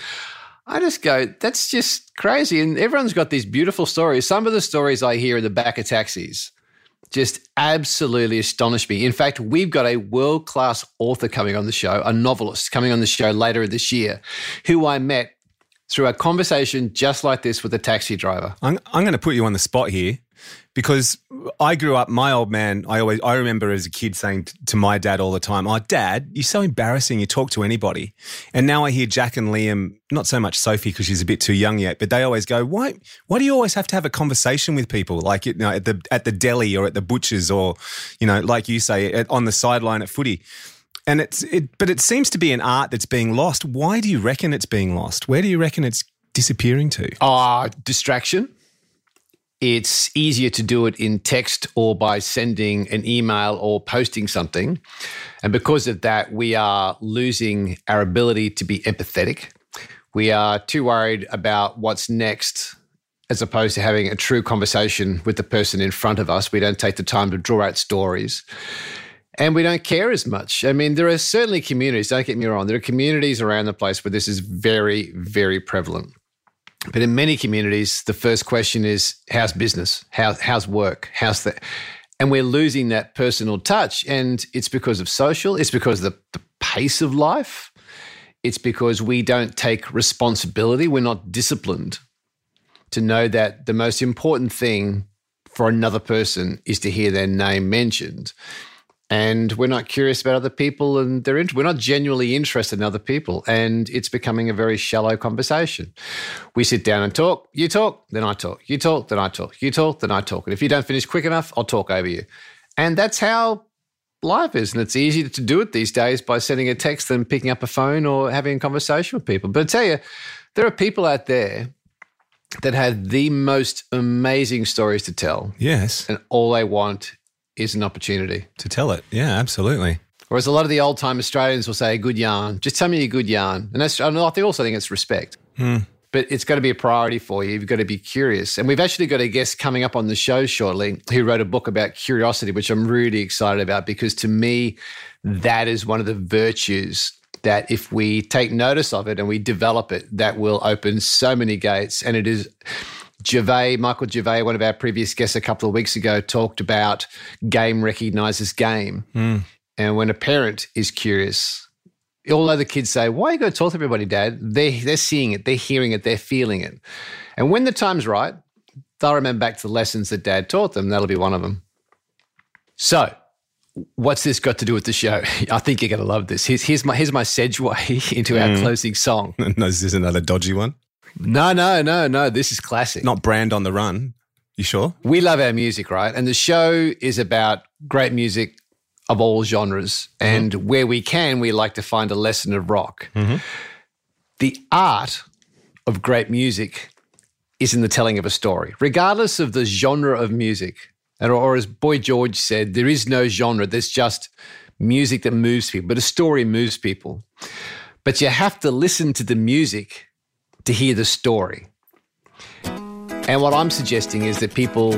I just go, that's just crazy. And everyone's got these beautiful stories. Some of the stories I hear in the back of taxis just absolutely astonish me. In fact, we've got a world class author coming on the show, a novelist coming on the show later this year, who I met through a conversation just like this with a taxi driver. I'm, I'm going to put you on the spot here because I grew up. My old man, I always, I remember as a kid saying t- to my dad all the time, "Oh, Dad, you're so embarrassing. You talk to anybody." And now I hear Jack and Liam, not so much Sophie because she's a bit too young yet, but they always go, "Why? Why do you always have to have a conversation with people like you know at the at the deli or at the butcher's or you know like you say at, on the sideline at footy?" And it's it, but it seems to be an art that's being lost. Why do you reckon it's being lost? Where do you reckon it's disappearing to? Ah, distraction. It's easier to do it in text or by sending an email or posting something. And because of that, we are losing our ability to be empathetic. We are too worried about what's next as opposed to having a true conversation with the person in front of us. We don't take the time to draw out stories. And we don't care as much. I mean, there are certainly communities, don't get me wrong, there are communities around the place where this is very, very prevalent. But in many communities, the first question is how's business? How, how's work? How's that? And we're losing that personal touch. And it's because of social, it's because of the, the pace of life, it's because we don't take responsibility. We're not disciplined to know that the most important thing for another person is to hear their name mentioned. And we're not curious about other people and they're we're not genuinely interested in other people. And it's becoming a very shallow conversation. We sit down and talk, you talk, then I talk, you talk, then I talk, you talk, then I talk. And if you don't finish quick enough, I'll talk over you. And that's how life is. And it's easy to do it these days by sending a text than picking up a phone or having a conversation with people. But I tell you, there are people out there that have the most amazing stories to tell. Yes. And all they want is an opportunity. To tell it. Yeah, absolutely. Whereas a lot of the old time Australians will say, good yarn, just tell me a good yarn. And that's, and I also think it's respect. Hmm. But it's got to be a priority for you. You've got to be curious. And we've actually got a guest coming up on the show shortly who wrote a book about curiosity, which I'm really excited about because to me, that is one of the virtues that if we take notice of it and we develop it, that will open so many gates. And it is Gervais, Michael Gervais, one of our previous guests a couple of weeks ago, talked about game recognizes game. Hmm. And when a parent is curious, although the kids say, Why are you going to talk to everybody, Dad? They, they're seeing it, they're hearing it, they're feeling it. And when the time's right, they'll remember back to the lessons that Dad taught them. That'll be one of them. So, what's this got to do with the show? <laughs> I think you're going to love this. Here's, here's my here's my segue <laughs> into our hmm. closing song. <laughs> no, this is another dodgy one. No, no, no, no. This is classic. Not brand on the run. You sure? we love our music, right? And the show is about great music of all genres. Mm-hmm. And where we can, we like to find a lesson of rock. Mm-hmm. The art of great music is in the telling of a story, regardless of the genre of music. Or as Boy George said, there is no genre, there's just music that moves people, but a story moves people. But you have to listen to the music to hear the story. And what I'm suggesting is that people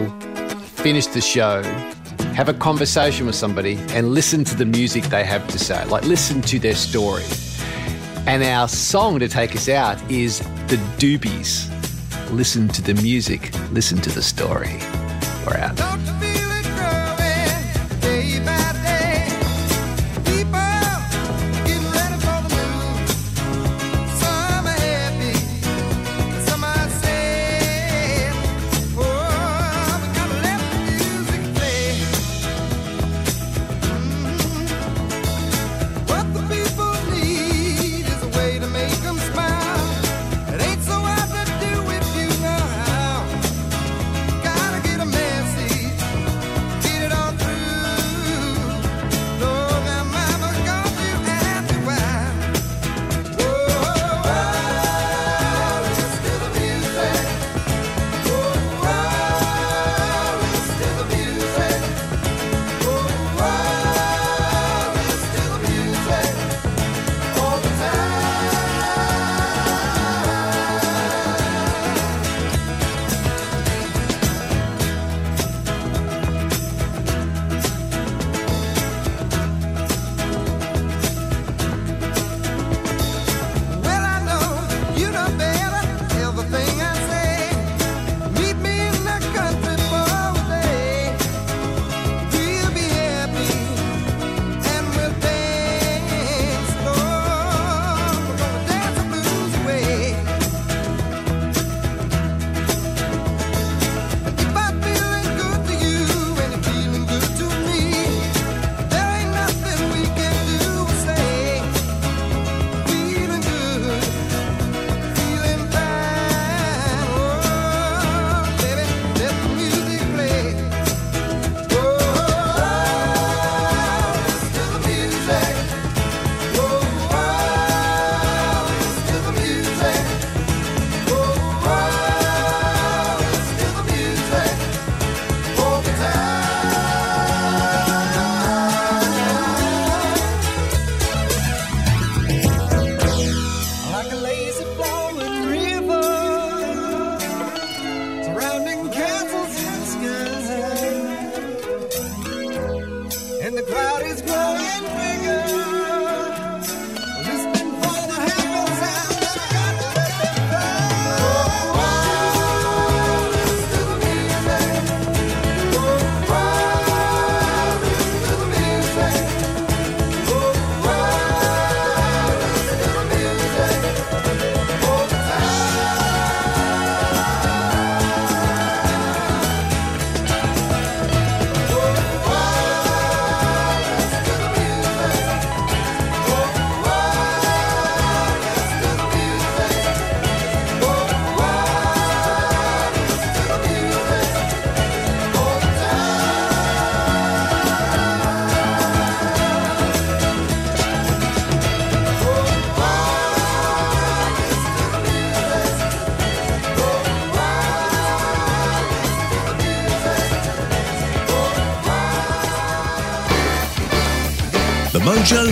finish the show, have a conversation with somebody, and listen to the music they have to say. Like, listen to their story. And our song to take us out is The Doobies. Listen to the music, listen to the story. We're out.